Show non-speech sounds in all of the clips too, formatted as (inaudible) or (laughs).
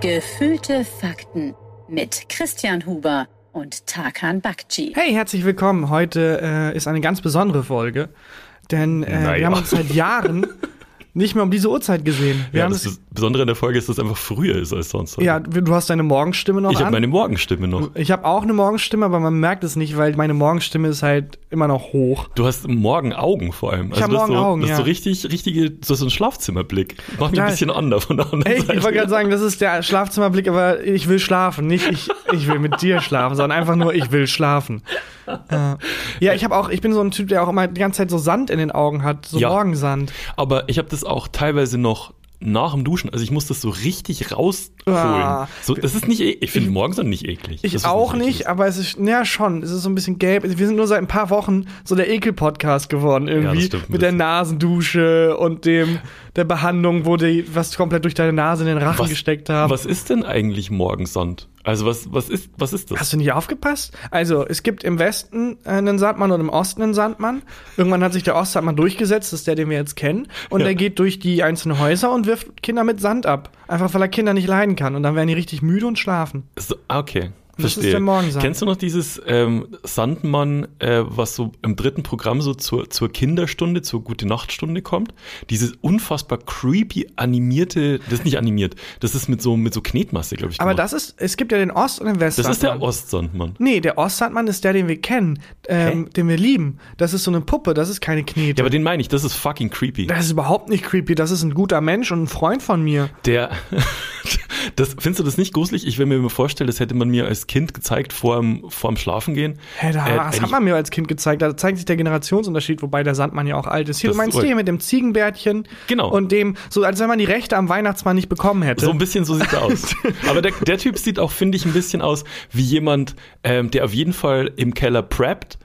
Gefühlte Fakten mit Christian Huber und Tarkan Bakci. Hey, herzlich willkommen. Heute äh, ist eine ganz besondere Folge, denn äh, Naja. wir haben uns seit Jahren (laughs) nicht mehr um diese Uhrzeit gesehen. Wir Ja, das es, Besondere an der Folge ist, dass es einfach früher ist als sonst. ja, du hast deine Morgenstimme noch ich habe meine Morgenstimme noch. ich habe auch eine Morgenstimme, aber man merkt es nicht, weil meine Morgenstimme ist halt immer noch hoch. Du hast Morgenaugen vor allem. Also hab du hast so, Morgenaugen, du hast ja. so richtig, richtige, so einen Schlafzimmerblick. Mach mich Total. ein bisschen an von der anderen Ey, ich wollte gerade sagen, das ist der Schlafzimmerblick, aber ich will schlafen, nicht ich, ich will mit dir schlafen, sondern einfach nur ich will schlafen. Äh, ja, ich habe auch, ich bin so ein Typ, der auch immer die ganze Zeit so Sand in den Augen hat, so Ja. Morgensand. Aber ich habe das auch teilweise noch nach dem Duschen. Also ich muss das so richtig rausholen. Ah. So, das ist nicht, e ich finde Morgensand nicht eklig. Ich auch nicht, eklig. aber es ist, ja schon, es ist so ein bisschen gelb. Wir sind nur seit ein paar Wochen so der Ekel-Podcast geworden irgendwie. ein mit der. Nasendusche und dem, der Behandlung, wo die was komplett durch deine Nase in den Rachen Was- gesteckt haben. Was ist denn eigentlich Morgensand? Also was, was ist, was ist das? Hast du nicht aufgepasst? Also, es gibt im Westen einen Sandmann und im Osten einen Sandmann. Irgendwann hat sich der Ostsandmann durchgesetzt, das ist der, den wir jetzt kennen. Und Ja. der geht durch die einzelnen Häuser und wirft Kinder mit Sand ab. Einfach weil er Kinder nicht leiden kann. Und dann werden die richtig müde und schlafen. So, ah, okay. Das Verstehe. der Morgensand. Kennst du noch dieses ähm, Sandmann, äh, was so im dritten Programm so zur, zur Kinderstunde, zur gute Nachtstunde kommt? Dieses unfassbar creepy animierte, das ist nicht animiert, das ist mit so mit so Knetmasse, glaube ich. Aber gemacht. das ist, es gibt ja den Ost- und den das Westsandmann. ist der Ostsandmann. Nee, der Ostsandmann ist der, den wir kennen, ähm, den wir lieben. Das ist so eine Puppe, das ist keine Knete. Ja, aber den meine ich, das ist fucking creepy. das ist überhaupt nicht creepy, das ist ein guter Mensch und ein Freund von mir. Der, (laughs) das, findest du das nicht gruselig? Ich will mir immer vorstellen, das hätte man mir als Kind gezeigt vorm, vorm Schlafengehen. Hä, da, Äh, das hat man mir als Kind gezeigt. Da zeigt sich der Generationsunterschied, wobei der Sandmann ja auch alt ist. Hier, Das du meinst den mit dem Ziegenbärtchen Genau. und dem, so als wenn man die Rechte am Weihnachtsmann nicht bekommen hätte. So ein bisschen so sieht er (laughs) aus. Aber der, der Typ sieht auch, finde ich, ein bisschen aus wie jemand, ähm, der auf jeden Fall im Keller preppt,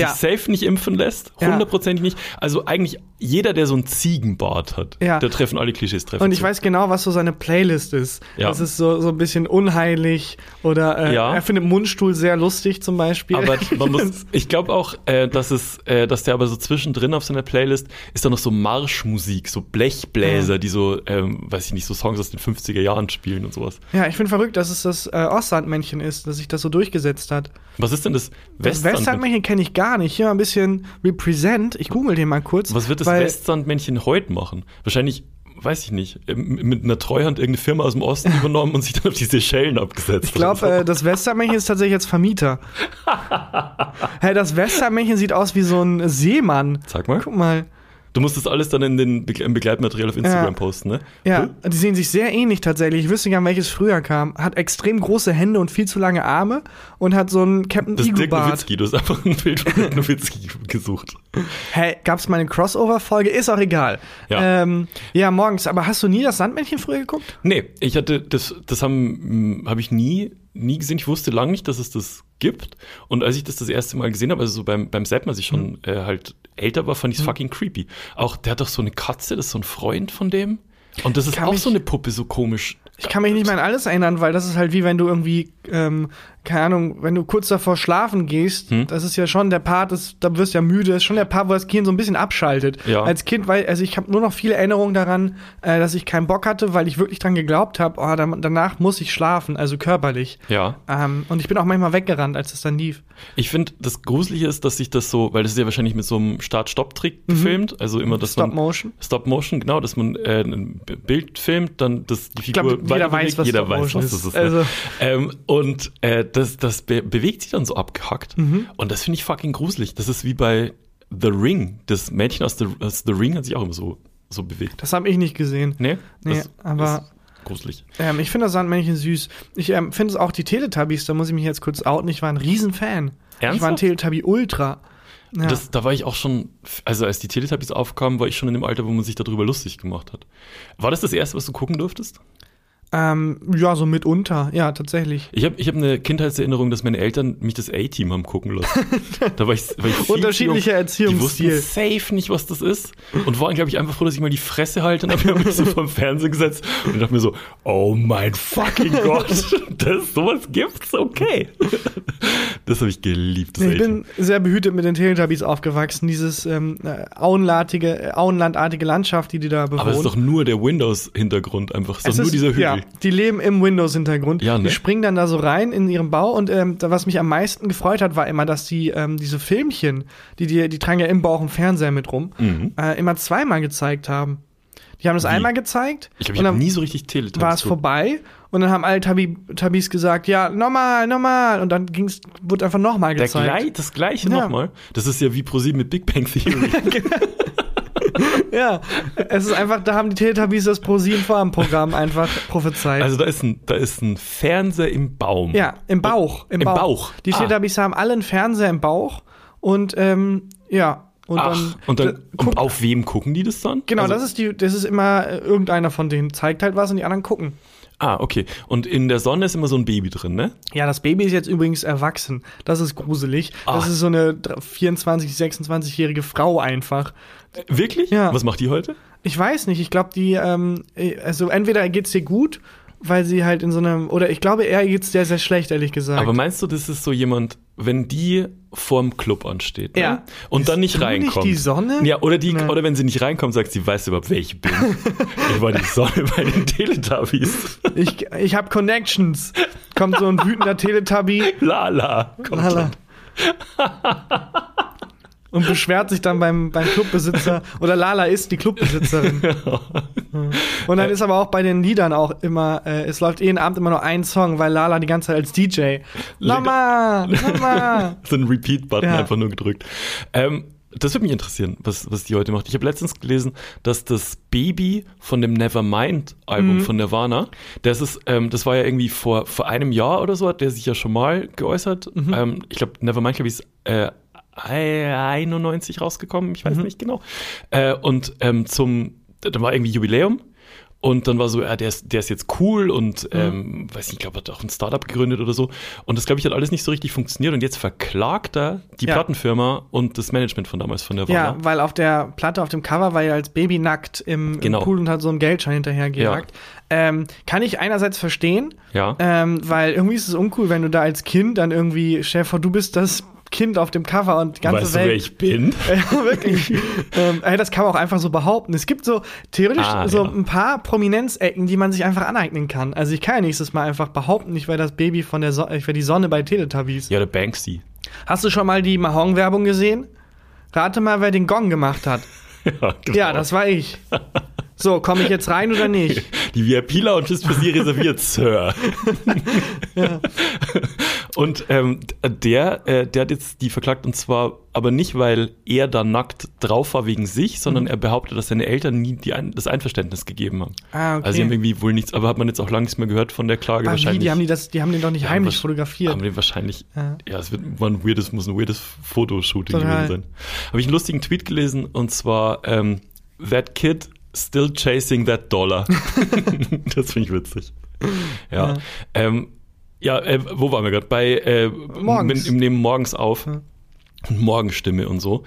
Ja. safe nicht impfen lässt, Ja. hundertprozentig nicht. Also eigentlich jeder, der so ein Ziegenbart hat, Ja. da treffen alle Klischees treffen. und ich zu. weiß genau, was so seine Playlist ist. Ja. Das ist so, so ein bisschen unheilig oder äh, Ja. er findet Mundstuhl sehr lustig zum Beispiel. aber (laughs) man muss, ich glaube auch, äh, dass es, äh, dass der aber so zwischendrin auf seiner Playlist ist da noch so Marschmusik, so Blechbläser, die so, ähm, weiß ich nicht, so Songs aus den 50er Jahren spielen und sowas. ja, ich finde verrückt, dass es das äh, Ostsandmännchen ist, dass sich das so durchgesetzt hat. Was ist denn das Das Westsandmännchen? Westsandmännchen kenne ich gar nicht. Hier mal ein bisschen Represent. Ich google den mal kurz. Was wird das Westsandmännchen heute machen? Wahrscheinlich, weiß ich nicht, ähm, mit einer Treuhand irgendeine Firma aus dem Osten (laughs) übernommen und sich dann auf die Seychellen abgesetzt. Ich glaube, äh, das Westsandmännchen ist tatsächlich jetzt Vermieter. (laughs) hey, das Westsandmännchen sieht aus wie so ein Seemann. Sag mal. Guck mal. Du musst das alles dann in den Begle im Begleitmaterial auf Instagram Ja. posten, ne? Ja, Hm? die sehen sich sehr ähnlich tatsächlich. Ich wüsste gar nicht, welches früher kam. Hat extrem große Hände und viel zu lange Arme und hat so einen Captain Das Dirk Igloo-Bart. Nowitzki, du hast einfach ein Bild von Dirk Nowitzki gesucht. Hey, gab's mal eine Crossover-Folge? Ist auch egal. Ja. Ähm, ja, morgens. Aber hast du nie das Sandmännchen früher geguckt? Nee, ich hatte, das, das haben, habe ich nie, nie gesehen. Ich wusste lange nicht, dass es das gibt. Und als ich das das erste Mal gesehen habe, also so beim, beim Seppen, als ich schon Mhm. äh, halt älter war, fand ich es fucking creepy. Auch, der hat doch so eine Katze, das ist so ein Freund von dem. Und das ist Kann auch so eine Puppe, so komisch. Ich kann mich nicht mehr an alles erinnern, weil das ist halt wie wenn du irgendwie, ähm, keine Ahnung, wenn du kurz davor schlafen gehst, Hm? das ist ja schon der Part, das, da wirst du ja müde, ist schon der Part, wo das Kind so ein bisschen abschaltet. Ja. Als Kind, weil, also ich habe nur noch viele Erinnerungen daran, äh, dass ich keinen Bock hatte, weil ich wirklich dran geglaubt habe, oh, dann, danach muss ich schlafen, also körperlich. Ja. Ähm, und ich bin auch manchmal weggerannt, als es dann lief. Ich finde, das Gruselige ist, dass sich das so, weil das ist ja wahrscheinlich mit so einem Start-Stopp-Trick gefilmt, also immer, dass Stop man Motion. Stop Motion, genau, dass man äh, ein Bild filmt, dann das die glaub, Figur jeder weiß, was jeder weiß, was das ist. ist. Also- ne? ähm, und äh, das, das be bewegt sich dann so abgehackt. Mhm. Und das finde ich fucking gruselig. Das ist wie bei The Ring. Das Mädchen aus The, aus The Ring hat sich auch immer so, so bewegt. Das habe ich nicht gesehen. Nee? Nee, das, aber- Das gruselig. Ähm, ich finde das Sandmännchen süß. Ich ähm, finde es auch die Teletubbies, da muss ich mich jetzt kurz outen, ich war ein Riesenfan. Ich war ein Ernsthaft? Teletubby Ultra. Ja. Das, da war ich auch schon, also als die Teletubbies aufkamen, war ich schon in dem Alter, wo man sich darüber lustig gemacht hat. War das das erste, was du gucken durftest? Ähm, ja, so mitunter, ja, tatsächlich. Ich habe ich hab eine Kindheitserinnerung, dass meine Eltern mich das A-Team haben gucken lassen. (laughs) da war ich, war ich viel Unterschiedlicher. Erziehungsstil. Die wussten safe nicht, was das ist. Und waren, glaube ich, einfach froh, dass ich mal die Fresse halte und habe mich (laughs) so vom Fernsehen gesetzt und dachte mir so, oh mein fucking Gott, (laughs) das sowas gibt's, okay. Das habe ich geliebt, Ich bin sehr behütet mit den Teletubbies aufgewachsen. Dieses ähm, äh, auenlartige, äh, auenlandartige Landschaft, die die da bewohnen. Aber es ist doch nur der Windows-Hintergrund einfach. Es ist doch nur dieser Hügel. Ja, die leben im Windows-Hintergrund. Ja, ne? Die springen dann da so rein in ihren Bau und ähm, was mich am meisten gefreut hat, war immer, dass die ähm, diese Filmchen, die, die, die tragen ja im Bauch im Fernseher mit rum, Mhm. äh, immer zweimal gezeigt haben. Die haben das Wie? einmal gezeigt Ich habe dann nie so richtig Teletubbies war es vorbei und dann haben alle Tabi, Tabis gesagt, ja, nochmal, nochmal und dann ging's, wurde einfach nochmal gezeigt. gleich, das gleiche Ja. nochmal. Das ist ja wie ProSieben mit Big Bang Theory. (laughs) (laughs) (laughs) Ja, es ist einfach, da haben die Teletubbies das ProSieben-Programm einfach prophezeit. Also da ist ein, da ist ein Fernseher im Baum. Ja, im Bauch. Im, Im Bauch. Bauch. Die Ah. Teletubbies haben alle einen Fernseher im Bauch und ähm, ja. Und Ach, dann, und dann da- guck, und auf wem gucken die das dann? genau, also, das ist die, das ist immer äh, irgendeiner von denen zeigt halt was und die anderen gucken. Ah, okay. Und in der Sonne ist immer so ein Baby drin, ne? Ja, das Baby ist jetzt übrigens erwachsen. Das ist gruselig. Das Ach. ist so eine 24, 26-jährige Frau einfach. Wirklich? Ja. Was macht die heute? Ich weiß nicht, ich glaube, die, ähm, äh, also entweder geht's dir gut, weil sie halt in so einem, oder ich glaube, eher geht's dir sehr schlecht, ehrlich gesagt. Aber meinst du, das ist so jemand, wenn die vorm Club ansteht ne? Ja. und dann Bist nicht reinkommt? nicht die Sonne? Ja, oder, die, Nein. oder wenn sie nicht reinkommt, sagt sie, weißt du überhaupt, wer ich bin? (laughs) ich war die Sonne bei den Teletubbies. ich ich habe Connections. Kommt so ein wütender Teletubby Lala. Kommt Lala. (laughs) und beschwert sich dann beim, beim Clubbesitzer. Oder Lala ist die Clubbesitzerin. (laughs) Und dann ist aber auch bei den Liedern auch immer, äh, es läuft jeden Abend immer nur ein Song, weil Lala die ganze Zeit als DJ. Mama, Mama. (laughs) so einen Repeat-Button Ja. einfach nur gedrückt. Ähm, das würde mich interessieren, was, was die heute macht. Ich habe letztens gelesen, dass das Baby von dem Nevermind-Album Mhm. von Nirvana, das ist, ähm, das war ja irgendwie vor, vor einem Jahr oder so, hat der sich ja schon mal geäußert. Mhm. Ähm, ich glaube, Nevermind, glaube ich, ist äh, 91 rausgekommen, ich weiß Mhm. nicht genau. Äh, und ähm, zum, da war irgendwie Jubiläum. Und dann war so, ja, der ist, der ist jetzt cool und ähm, weiß nicht, ich glaube, hat auch ein Startup gegründet oder so. Und das, glaube ich, hat alles nicht so richtig funktioniert. Und jetzt verklagt er die Ja. Plattenfirma und das Management von damals von der Ja, weil auf der Platte, auf dem Cover war er als Baby nackt im, Genau. im Pool und hat so einen Geldschein hinterhergejagt. Ähm, kann ich einerseits verstehen, Ja. ähm, weil irgendwie ist es uncool, wenn du da als Kind dann irgendwie, vor, du bist das Kind auf dem Cover und die ganze weißt du, Welt. wer ich bin? (laughs) Ja, wirklich. ähm, ey, das kann man auch einfach so behaupten. Es gibt so theoretisch Ah, so ja. ein paar Prominenzecken, die man sich einfach aneignen kann. Also ich kann ja nächstes Mal einfach behaupten, ich wäre das Baby von der Sonne, ich wäre die Sonne bei Teletubbies. Ja, der Banksy. Hast du schon mal die Mahong-Werbung gesehen? Rate mal, wer den Gong gemacht hat. (laughs) Ja, genau. Ja, das war ich. So, komme ich jetzt rein oder nicht? Die VIP-Lounge ist für Sie reserviert, Sir. (laughs) Und ähm, der, äh, der hat jetzt die verklagt und zwar aber nicht, weil er da nackt drauf war wegen sich, Mhm. sondern er behauptet, dass seine Eltern nie ein, das Einverständnis gegeben haben. Ah, okay. Also sie haben irgendwie wohl nichts, aber hat man jetzt auch lange nichts mehr gehört von der Klage wie, wahrscheinlich. die haben die das, die haben den doch nicht heimlich fotografiert. Haben den wahrscheinlich, Ja. ja, es wird war ein weirdes, muss ein weirdes Fotoshooting Total. gewesen sein. Habe ich einen lustigen Tweet gelesen und zwar, ähm, that kid still chasing that dollar. (laughs) (laughs) das finde ich witzig. Ja. Ja. Ähm, ja, äh, wo waren wir gerade? Bei äh, Morgens. Im, im Nehmen morgens auf. Und Morgenstimme und so.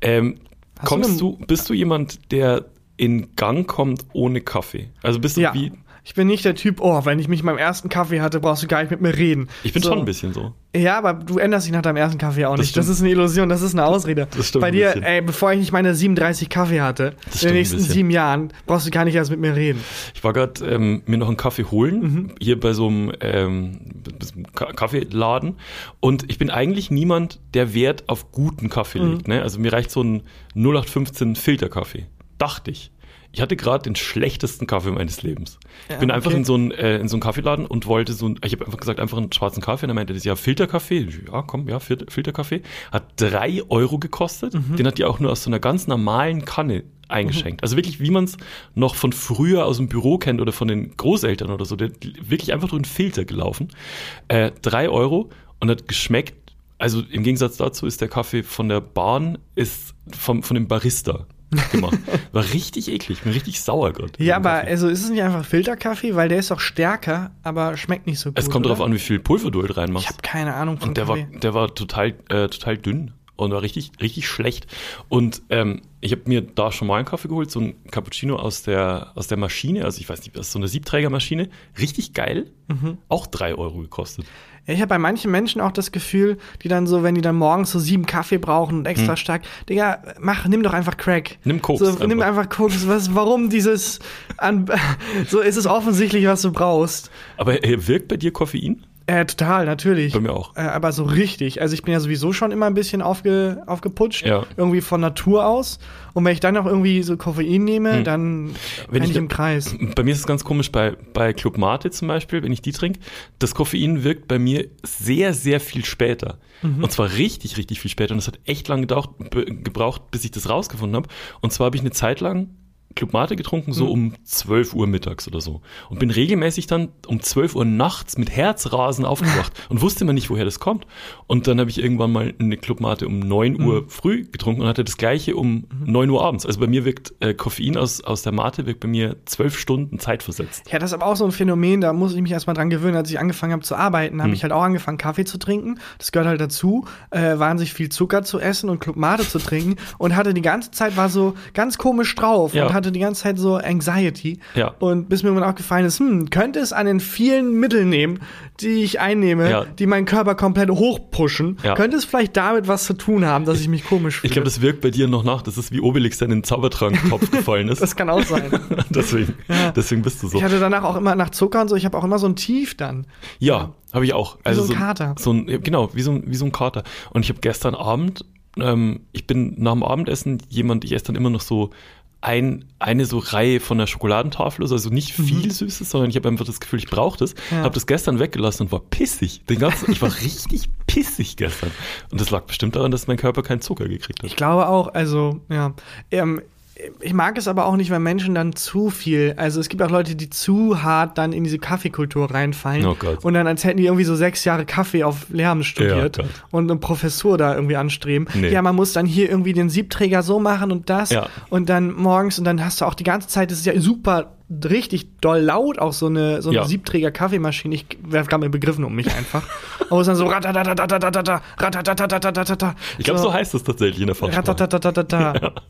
Ähm, kommst du, bist du jemand, der in Gang kommt ohne Kaffee? Also bist du Ja. wie. Ich bin nicht der Typ, oh, wenn ich mich meinem ersten Kaffee hatte, brauchst du gar nicht mit mir reden. Ich bin so. schon ein bisschen so. Ja, aber du änderst dich nach deinem ersten Kaffee auch Das nicht. Das stimmt. ist eine Illusion, das ist eine Ausrede. Das stimmt Bei dir, ey, bevor ich nicht meine 37 Kaffee hatte, Das in den nächsten sieben Jahren, brauchst du gar nicht erst mit mir reden. Ich war gerade ähm, mir noch einen Kaffee holen, Mhm. hier bei so einem, ähm, Kaffeeladen. Und ich bin eigentlich niemand, der Wert auf guten Kaffee Mhm. legt. Ne? Also mir reicht so ein 0815 Filterkaffee. Dachte ich. Ich hatte gerade den schlechtesten Kaffee meines Lebens. Ich Ja, bin einfach okay. in so einen äh, in so einen Kaffeeladen und wollte so ein, ich habe einfach gesagt, einfach einen schwarzen Kaffee. Und er meinte, das ist ja Filterkaffee. Ja, komm, ja, Fil- Filterkaffee. Hat drei Euro gekostet. Mhm. Den hat die auch nur aus so einer ganz normalen Kanne eingeschenkt. Also wirklich, wie man es noch von früher aus dem Büro kennt oder von den Großeltern oder so. Der hat wirklich einfach durch einen Filter gelaufen. Äh, drei Euro und hat geschmeckt. Also im Gegensatz dazu ist der Kaffee von der Bahn ist vom, von dem Barista gemacht. War richtig eklig, bin richtig sauer gerade. Ja, aber also ist es nicht einfach Filterkaffee, weil der ist doch stärker, aber schmeckt nicht so gut. Es kommt darauf an, wie viel Pulver du halt Ich reinmachst. habe keine Ahnung von Und der war, Kaffee. der war total, äh, total dünn und war richtig, richtig schlecht. Und ähm, ich habe mir da schon mal einen Kaffee geholt, so ein Cappuccino aus der, aus der Maschine, also ich weiß nicht, das ist so eine Siebträgermaschine, richtig geil, Mhm. auch drei Euro gekostet. Ja, ich habe bei manchen Menschen auch das Gefühl, die dann so, wenn die dann morgens so sieben Kaffee brauchen und extra stark, Digga, mach, nimm doch einfach Crack. Hm. Nimm Koks So, nimm einfach. einfach Koks. Was, warum dieses, an, (laughs) so ist es offensichtlich, was du brauchst. Aber äh, wirkt bei dir Koffein? Äh, total, natürlich. Bei mir auch. Äh, aber so richtig. Also ich bin ja sowieso schon immer ein bisschen aufge, aufgeputscht. Ja. Irgendwie von Natur aus. Und wenn ich dann noch irgendwie so Koffein nehme, dann Hm. Wenn bin ich ich im Kreis. Bei mir ist es ganz komisch, bei, bei Club Mate zum Beispiel, wenn ich die trinke, das Koffein wirkt bei mir sehr, sehr viel später. Mhm. Und zwar richtig, richtig viel später. Und es hat echt lange gedaucht, gebraucht, bis ich das rausgefunden habe. Und zwar habe ich eine Zeit lang Club Mate getrunken, Mhm. so um 12 Uhr mittags oder so. Und bin regelmäßig dann um 12 Uhr nachts mit Herzrasen aufgewacht (laughs) und wusste immer nicht, woher das kommt. Und dann habe ich irgendwann mal eine Club Mate um 9 Uhr Mhm. früh getrunken und hatte das gleiche um 9 Uhr abends. Also bei mir wirkt äh, Koffein aus, aus der Mate wirkt bei mir 12 Stunden Zeit versetzt. Ja, das ist aber auch so ein Phänomen, da muss ich mich erstmal dran gewöhnen. Als ich angefangen habe zu arbeiten, Hm. habe ich halt auch angefangen, Kaffee zu trinken. Das gehört halt dazu, äh, wahnsinnig viel Zucker zu essen und Club Mate zu trinken und hatte die ganze Zeit, war so ganz komisch drauf Ja. und hatte die ganze Zeit so Anxiety. Ja. Und bis mir irgendwann aufgefallen ist, hm, könnte es an den vielen Mitteln nehmen, die ich einnehme, Ja. die meinen Körper komplett hochpushen, Ja. könnte es vielleicht damit was zu tun haben, dass ich mich komisch fühle. Ich glaube, das wirkt bei dir noch nach. Das ist wie Obelix, der in den Zaubertrank-Topf (laughs) gefallen ist. das kann auch sein. (laughs) deswegen, Ja. deswegen bist du so. Ich hatte danach auch immer nach Zucker und so, ich habe auch immer so ein Tief dann. Ja, habe ich auch. Also so ein Kater. So ein, genau, wie so ein, wie so ein Kater. Und ich habe gestern Abend, ähm, ich bin nach dem Abendessen jemand, ich esse dann immer noch so ein, eine so Reihe von der Schokoladentafel, also nicht viel Süßes, sondern ich habe einfach das Gefühl, ich brauche das. Mhm. Ja. Habe das gestern weggelassen und war pissig. Den ganzen, ich war (laughs) richtig pissig gestern. Und das lag bestimmt daran, dass mein Körper keinen Zucker gekriegt hat. Ich glaube auch, also, ja. Ähm, ich mag es aber auch nicht, wenn Menschen dann zu viel, also es gibt auch Leute, die zu hart dann in diese Kaffeekultur reinfallen Oh Gott. und dann als hätten die irgendwie so sechs Jahre Kaffee auf Lehramt studiert Ja, und eine Professur da irgendwie anstreben. Nee. Ja, man muss dann hier irgendwie den Siebträger so machen und das Ja. und dann morgens und dann hast du auch die ganze Zeit, das ist ja super richtig doll laut, auch so eine, so eine Ja. Siebträger-Kaffeemaschine. Ich werfe gerade mit Begriffen um mich einfach. Aber es ist dann so ratatatatata, ratatatatata. Ich glaube, so heißt es tatsächlich in der Fachsprache. Ratatatatata. (laughs)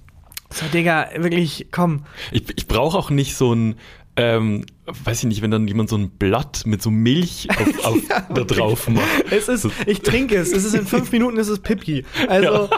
So, Digga, wirklich, komm. Ich, ich brauche auch nicht so ein, ähm, weiß ich nicht, wenn dann jemand so ein Blatt mit so Milch auf, (laughs) auf, da drauf macht. Es ist, ich trinke es. Es ist in fünf (laughs) Minuten ist es Pipi. Also,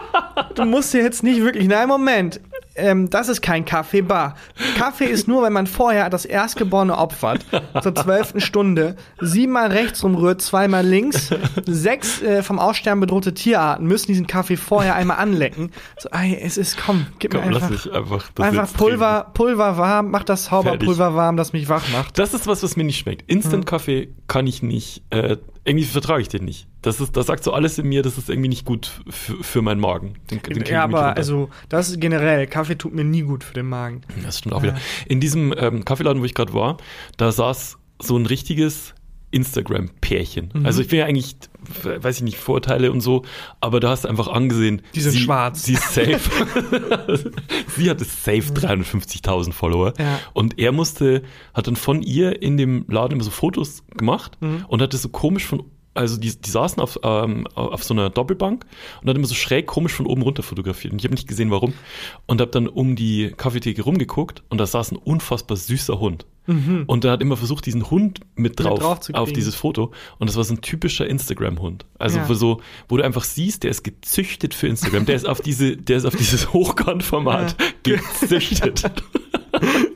du musst dir jetzt nicht wirklich, nein, Moment. Ähm, das ist kein Kaffeebar. Kaffee ist nur, wenn man vorher das Erstgeborene opfert, zur zwölften Stunde, siebenmal rechts rumrührt, zweimal links, sechs äh, vom Aussterben bedrohte Tierarten müssen diesen Kaffee vorher einmal anlecken. So, ey, es ist, komm, gib Komm, mir lass einfach, mich einfach einfach Pulver, Pulver warm, mach das Zauberpulver warm, das mich wach macht. Das ist was, was mir nicht schmeckt. Instant-Kaffee kann ich nicht, äh, irgendwie vertrage ich den nicht. Das ist, das sagt so alles in mir, das ist irgendwie nicht gut für, meinen Magen. Den, den Ja, aber also, das ist generell, Kaffee tut mir nie gut für den Magen. Das stimmt auch wieder. In diesem ähm, Kaffeeladen, wo ich gerade war, da saß so ein richtiges Instagram-Pärchen. Mhm. Also ich will ja eigentlich, weiß ich nicht, Vorteile und so, aber da hast du einfach angesehen. Die sind sie, schwarz. Sie ist safe. (laughs) sie hatte safe 350.000 Follower. Ja. Und er musste, hat dann von ihr in dem Laden immer so Fotos gemacht Mhm. und hat das so komisch von also die, die saßen auf, ähm, auf so einer Doppelbank und hat immer so schräg komisch von oben runter fotografiert. Und ich habe nicht gesehen, warum. Und habe dann um die Kaffeetheke rumgeguckt und da saß ein unfassbar süßer Hund. Und er hat immer versucht, diesen Hund mit drauf, drauf auf dieses Foto. Und das war so ein typischer Instagram-Hund. Also Ja. wo, so, wo du einfach siehst, der ist gezüchtet für Instagram. Der ist auf diese, der ist auf dieses (laughs) Hochkantformat gezüchtet. (laughs)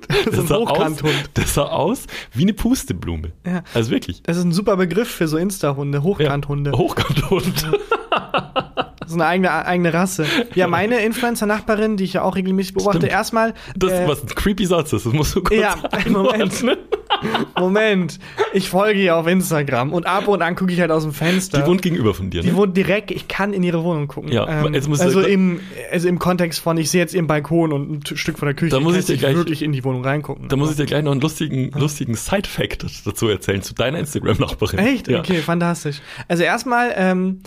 Das ist ein sah aus, Hochkanthund. das sah aus wie eine Pusteblume. Ja. Also wirklich. Das ist ein super Begriff für so Insta-Hunde, Hochkanthunde. Ja, Hochkanthund. (laughs) Ist eine eigene, eigene Rasse. Ja, meine Influencer-Nachbarin, die ich ja auch regelmäßig beobachte, Stimmt. erstmal. Das, äh, was ein creepy Satz ist, das musst du kurz Ja, Moment. (laughs) Moment. Ich folge ihr auf Instagram und ab und an gucke ich halt aus dem Fenster. Die wohnt gegenüber von dir, Die ne? wohnt direkt, ich kann in ihre Wohnung gucken. Ja, ähm, jetzt musst du- also, im, also im Kontext von, ich sehe jetzt ihren Balkon und ein Stück von der Küche. Da muss ich dir gleich- wirklich in die Wohnung reingucken. Da muss ich dir gleich noch einen lustigen, lustigen Side-Fact dazu erzählen, zu deiner Instagram-Nachbarin. Echt? Ja. Okay, fantastisch. Also erstmal, ähm,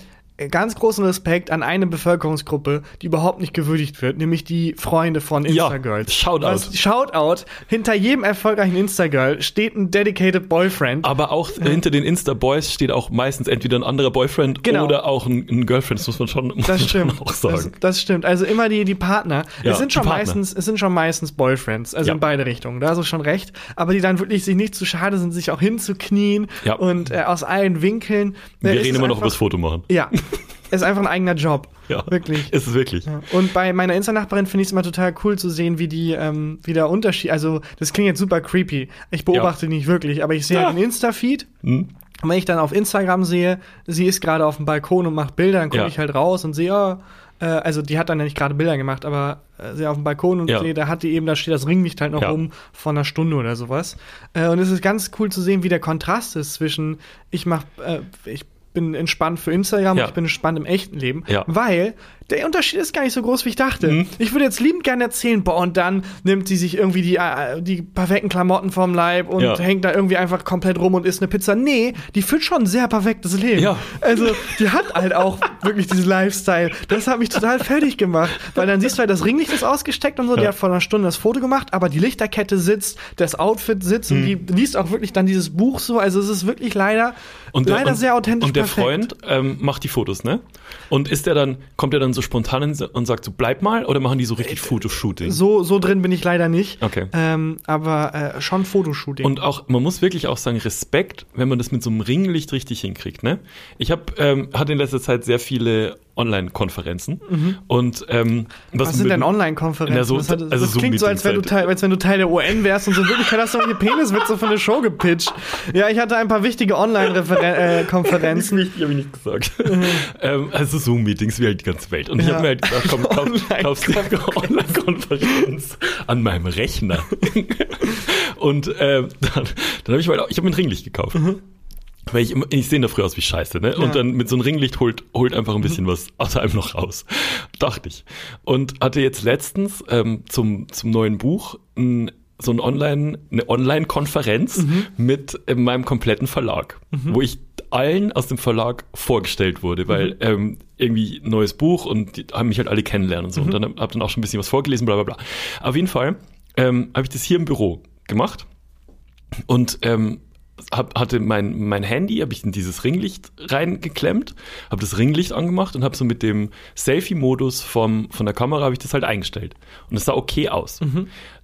ganz großen Respekt an eine Bevölkerungsgruppe, die überhaupt nicht gewürdigt wird, nämlich die Freunde von Instagirls. Ja, Shoutout. Was, Shoutout. Hinter jedem erfolgreichen Instagirl steht ein dedicated Boyfriend. Aber auch hinter den Insta-Boys steht auch meistens entweder ein anderer Boyfriend Genau. oder auch ein, ein Girlfriend, das muss man schon, muss Das man schon stimmt. auch sagen. Das, das stimmt. Also immer die, die Partner. Ja, es sind schon Partner. meistens, es sind schon meistens Boyfriends, also Ja. in beide Richtungen. Da hast du schon recht. Aber die dann wirklich sich nicht zu schade sind, sich auch hinzuknien Ja. und äh, aus allen Winkeln. Wir Äh, reden immer noch einfach- über das Foto machen. Ja. (laughs) ist einfach ein eigener Job. Ja. Wirklich. Ist es wirklich. Ja. Und bei meiner Insta-Nachbarin finde ich es immer total cool zu sehen, wie die, ähm, wie der Unterschied, also das klingt jetzt super creepy. Ich beobachte nicht wirklich, aber ich sehe Ja. halt den Insta-Feed. Hm? Und wenn ich dann auf Instagram sehe, sie ist gerade auf dem Balkon und macht Bilder, dann gucke Ja. ich halt raus und sehe, oh, äh, also die hat dann ja nicht gerade Bilder gemacht, aber äh, sie auf dem Balkon und Ja. sehe, da hat die eben, da steht das Ringlicht halt noch Ja. rum von einer Stunde oder sowas. Äh, und es ist ganz cool zu sehen, wie der Kontrast ist zwischen, ich mach, äh, ich bin entspannt für Instagram Ja. ich bin entspannt im echten Leben, Ja. weil der Unterschied ist gar nicht so groß, wie ich dachte. Mhm. Ich würde jetzt liebend gerne erzählen, boah, und dann nimmt sie sich irgendwie die, äh, die perfekten Klamotten vom Leib und Ja. hängt da irgendwie einfach komplett rum und isst eine Pizza. Nee, die führt schon ein sehr perfektes Leben. Ja. Also, die hat halt auch (laughs) wirklich diesen Lifestyle. Das hat mich total fertig gemacht. Weil dann siehst du halt, das Ringlicht ist ausgesteckt und so, die Ja. hat vor einer Stunde das Foto gemacht, aber die Lichterkette sitzt, das Outfit sitzt und die liest auch wirklich dann dieses Buch so. Also, es ist wirklich leider, Und der, leider und, sehr authentisch Und der perfekt. Freund ähm, macht die Fotos, ne? Und ist der dann, kommt er dann so spontan in, und sagt so, bleib mal, oder machen die so richtig Fotoshooting? So, so drin bin ich leider nicht. Okay. Ähm, aber äh, schon Fotoshooting. Und auch, man muss wirklich auch sagen, Respekt, wenn man das mit so einem Ringlicht richtig hinkriegt. Ne? Ich habe ähm, hatte in letzter Zeit sehr viele Online-Konferenzen und ähm, was sind denn Online-Konferenzen? So- das, also das klingt so, als wenn, du Zoom-Meetings Teil, als wenn du Teil der UN wärst und so in Wirklichkeit hast du irgendwie Peniswitze für eine Show gepitcht. Ja, ich hatte ein paar wichtige Online-Konferenzen. (laughs) nicht, habe ich nicht gesagt. (laughs) ähm, also Zoom-Meetings wie halt die ganze Welt. Und ich Ja. habe mir halt gedacht, komm, Online- kaufst dir eine Online-Konferenz an meinem Rechner. (laughs) und ähm, dann, dann habe ich mal, ich habe mir ein Ringlicht gekauft. Weil ich, immer- ich sehe da früher aus wie Scheiße, ne? Ja. Und dann mit so einem Ringlicht holt, holt einfach ein bisschen was aus einem noch raus. Dachte ich. Und hatte jetzt letztens ähm, zum, zum neuen Buch ein, so ein Online, eine Online-Konferenz mit äh, meinem kompletten Verlag, wo ich allen aus dem Verlag vorgestellt wurde, weil ähm, irgendwie ein neues Buch und die haben mich halt alle kennenlernen und so. Und dann habe dann auch schon ein bisschen was vorgelesen, bla bla bla. Auf jeden Fall ähm, habe ich das hier im Büro gemacht und ähm, hab, hatte mein, mein Handy, habe ich in dieses Ringlicht reingeklemmt, habe das Ringlicht angemacht und habe so mit dem Selfie-Modus von der Kamera habe ich das halt eingestellt. Und es sah okay aus.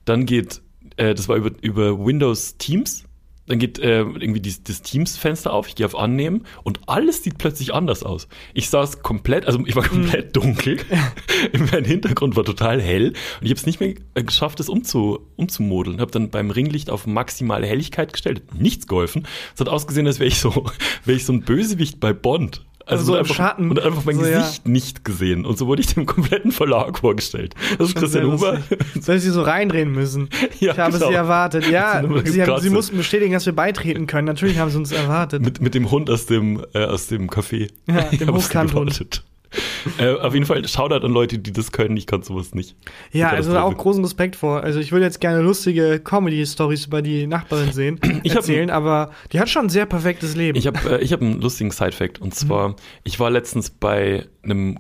Dann geht, äh, das war über, über Windows Teams, dann geht äh, irgendwie dieses, das Teams-Fenster auf, ich gehe auf Annehmen und alles sieht plötzlich anders aus. Ich saß komplett, also ich war komplett dunkel, (laughs) mein Hintergrund war total hell und ich habe es nicht mehr äh, geschafft, das umzu, umzumodeln. Habe dann beim Ringlicht auf maximale Helligkeit gestellt, hat nichts geholfen. Es hat ausgesehen, als wäre ich so, (laughs) wäre ich so ein Bösewicht bei Bond. Also so im einfach, Schatten. Und einfach mein So, ja. Gesicht nicht gesehen. Und so wurde ich dem kompletten Verlag vorgestellt. Das ist Christian Huber. Soll ich sie so reindrehen müssen? Ja, ich habe genau. sie erwartet. Ja, sie, haben, sie mussten bestätigen, dass wir beitreten können. Natürlich haben sie uns erwartet. Mit, mit dem Hund aus dem, äh, aus dem Café. Ja, dem (laughs) gewartet. (laughs) Äh, auf jeden Fall Shoutout an Leute, die das können. Ich kann sowas nicht. ja, also da auch großen Respekt vor. Also ich würde jetzt gerne lustige Comedy-Stories über die Nachbarin sehen, (clears throat) Ich hab- erzählen, aber die hat schon ein sehr perfektes Leben. Ich habe äh, ich hab einen lustigen Side-Fact. Und zwar, Mhm. ich war letztens bei einem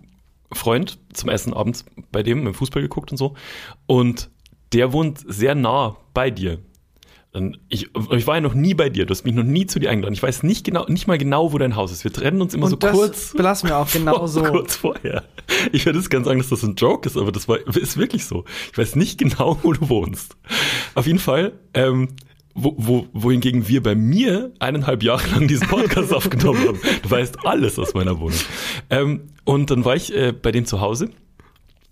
Freund zum Essen abends bei dem, im Fußball geguckt und so. Und der wohnt sehr nah bei dir. Und ich, ich war ja noch nie bei dir, du hast mich noch nie zu dir eingeladen. Ich weiß nicht genau, nicht mal genau, wo dein Haus ist. Wir trennen uns immer Und so das kurz. belassen wir auch genau vor- so. (laughs) Kurz vorher. Ich würde jetzt ganz sagen, dass das ein Joke ist, aber das war, ist wirklich so. Ich weiß nicht genau, wo du wohnst. Auf jeden Fall, ähm, wo, wo, wohingegen wir bei mir eineinhalb Jahre lang diesen Podcast (laughs) aufgenommen haben. Du weißt alles aus meiner Wohnung. Ähm, und dann war ich äh, bei dem zu Hause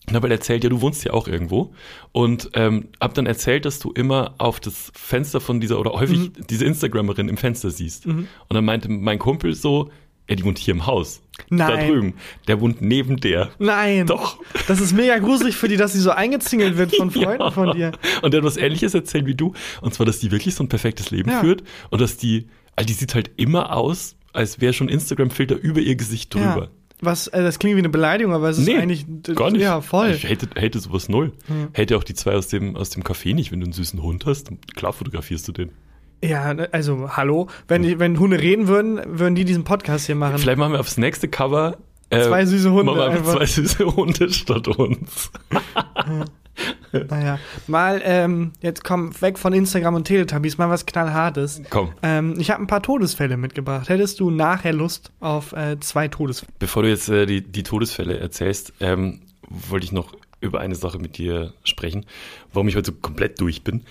und habe halt erzählt, ja, du wohnst ja auch irgendwo. Und ähm, habe dann erzählt, dass du immer auf das Fenster von dieser, oder häufig Mhm. diese Instagrammerin im Fenster siehst. Und dann meinte mein Kumpel so, ja, die wohnt hier im Haus. Da Nein. drüben. Der wohnt neben der. Nein. Doch. Das ist mega gruselig für die, dass sie so eingezingelt wird von (laughs) Freunden Ja. von dir. Und der hat was ähnliches erzählt wie du. Und zwar, dass die wirklich so ein perfektes Leben Ja. führt. Und dass die, also die sieht halt immer aus, als wäre schon Instagram-Filter über ihr Gesicht drüber. Ja. Was, äh, das klingt wie eine Beleidigung, aber es ist eigentlich d- gar nicht. Ja, voll. Ich hate, hate sowas null. Hate auch die zwei aus dem, aus dem Café nicht. Wenn du einen süßen Hund hast, klar fotografierst du den. Ja, also hallo, wenn die, wenn Hunde reden würden, würden die diesen Podcast hier machen. Vielleicht machen wir aufs nächste Cover Äh, Zwei süße Hunde Machen wir einfach einfach. zwei (laughs) süße Hunde statt uns. (laughs) (laughs) Naja, mal ähm, jetzt komm weg von Instagram und Teletubbies, mal was knallhartes. Komm, Ähm, ich habe ein paar Todesfälle mitgebracht. Hättest du nachher Lust auf äh, zwei Todesfälle? bevor du jetzt äh, die, die Todesfälle erzählst, ähm, wollte ich noch über eine Sache mit dir sprechen, warum ich heute so komplett durch bin.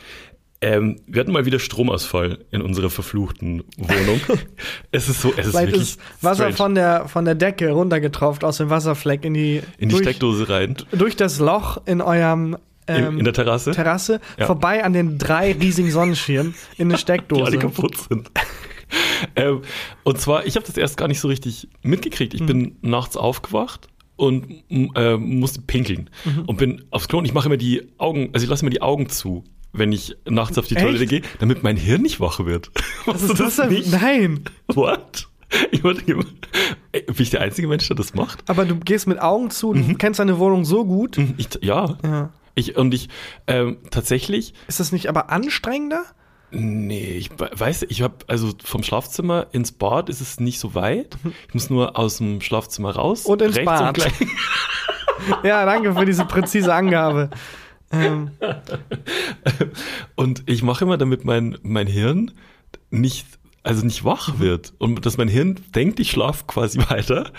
Ähm, wir hatten mal wieder Stromausfall in unserer verfluchten Wohnung. (laughs) es ist so, es ist Vielleicht wirklich ist Wasser strange. von der, von der Decke runtergetropft aus dem Wasserfleck in die, in die durch, Steckdose rein, durch das Loch in eurem ähm, in der Terrasse, Terrasse, Ja. vorbei an den drei riesigen Sonnenschirmen in eine (laughs) die Steckdose. alle kaputt sind. (laughs) ähm, und zwar, ich habe das erst gar nicht so richtig mitgekriegt. Mhm. Ich bin nachts aufgewacht und äh, musste pinkeln Mhm. und bin aufs Klo und ich mache immer die Augen, also ich lasse immer die Augen zu, wenn ich nachts auf die Echt? Toilette gehe, damit mein Hirn nicht wach wird. (laughs) Was ist das denn? nicht? Nein. What? Ich wollte bin ich der einzige Mensch, der das macht? Aber du gehst mit Augen zu, Mhm. du kennst deine Wohnung so gut. Ich, ja. Ja. Ich, und ich, ähm, tatsächlich, Ist das nicht aber anstrengender? Nee, ich we- weiß, ich habe also vom Schlafzimmer ins Bad ist es nicht so weit. Ich muss nur aus dem Schlafzimmer raus Und ins Bad. gleich- (laughs) Ja, danke für diese präzise Angabe. Ähm, Und ich mache immer, damit mein mein Hirn nicht also nicht wach wird und dass mein Hirn denkt, ich schlafe quasi (laughs) weiter.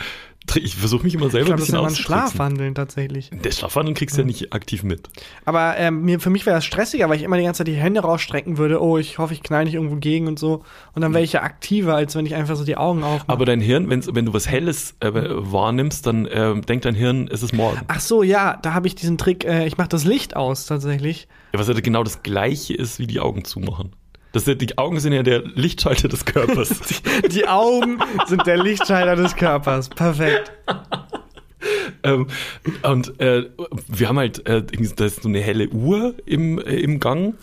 (laughs) Ich versuche mich immer ich selber glaube, ein das ist bisschen ja mal ein. Schlafwandeln tatsächlich. Der Schlafwandel kriegst du ja nicht aktiv mit. Aber ähm, mir, für mich wäre das stressiger, weil ich immer die ganze Zeit die Hände rausstrecken würde. Oh, ich hoffe, ich knall nicht irgendwo gegen und so. Und dann wäre ich ja aktiver, als wenn ich einfach so die Augen aufmache. Aber dein Hirn, wenn du was Helles äh, wahrnimmst, dann äh, denkt dein Hirn, es ist morgen. Ach so, ja, da habe ich diesen Trick. Äh, ich mache das Licht aus tatsächlich. Ja, was ja genau das gleiche ist, wie die Augen zumachen. Das sind, die Augen sind ja der Lichtschalter des Körpers. (laughs) Die Augen sind der Lichtschalter des Körpers. Perfekt. ähm, und äh, wir haben halt, äh, da ist so eine helle Uhr im, äh, im Gang.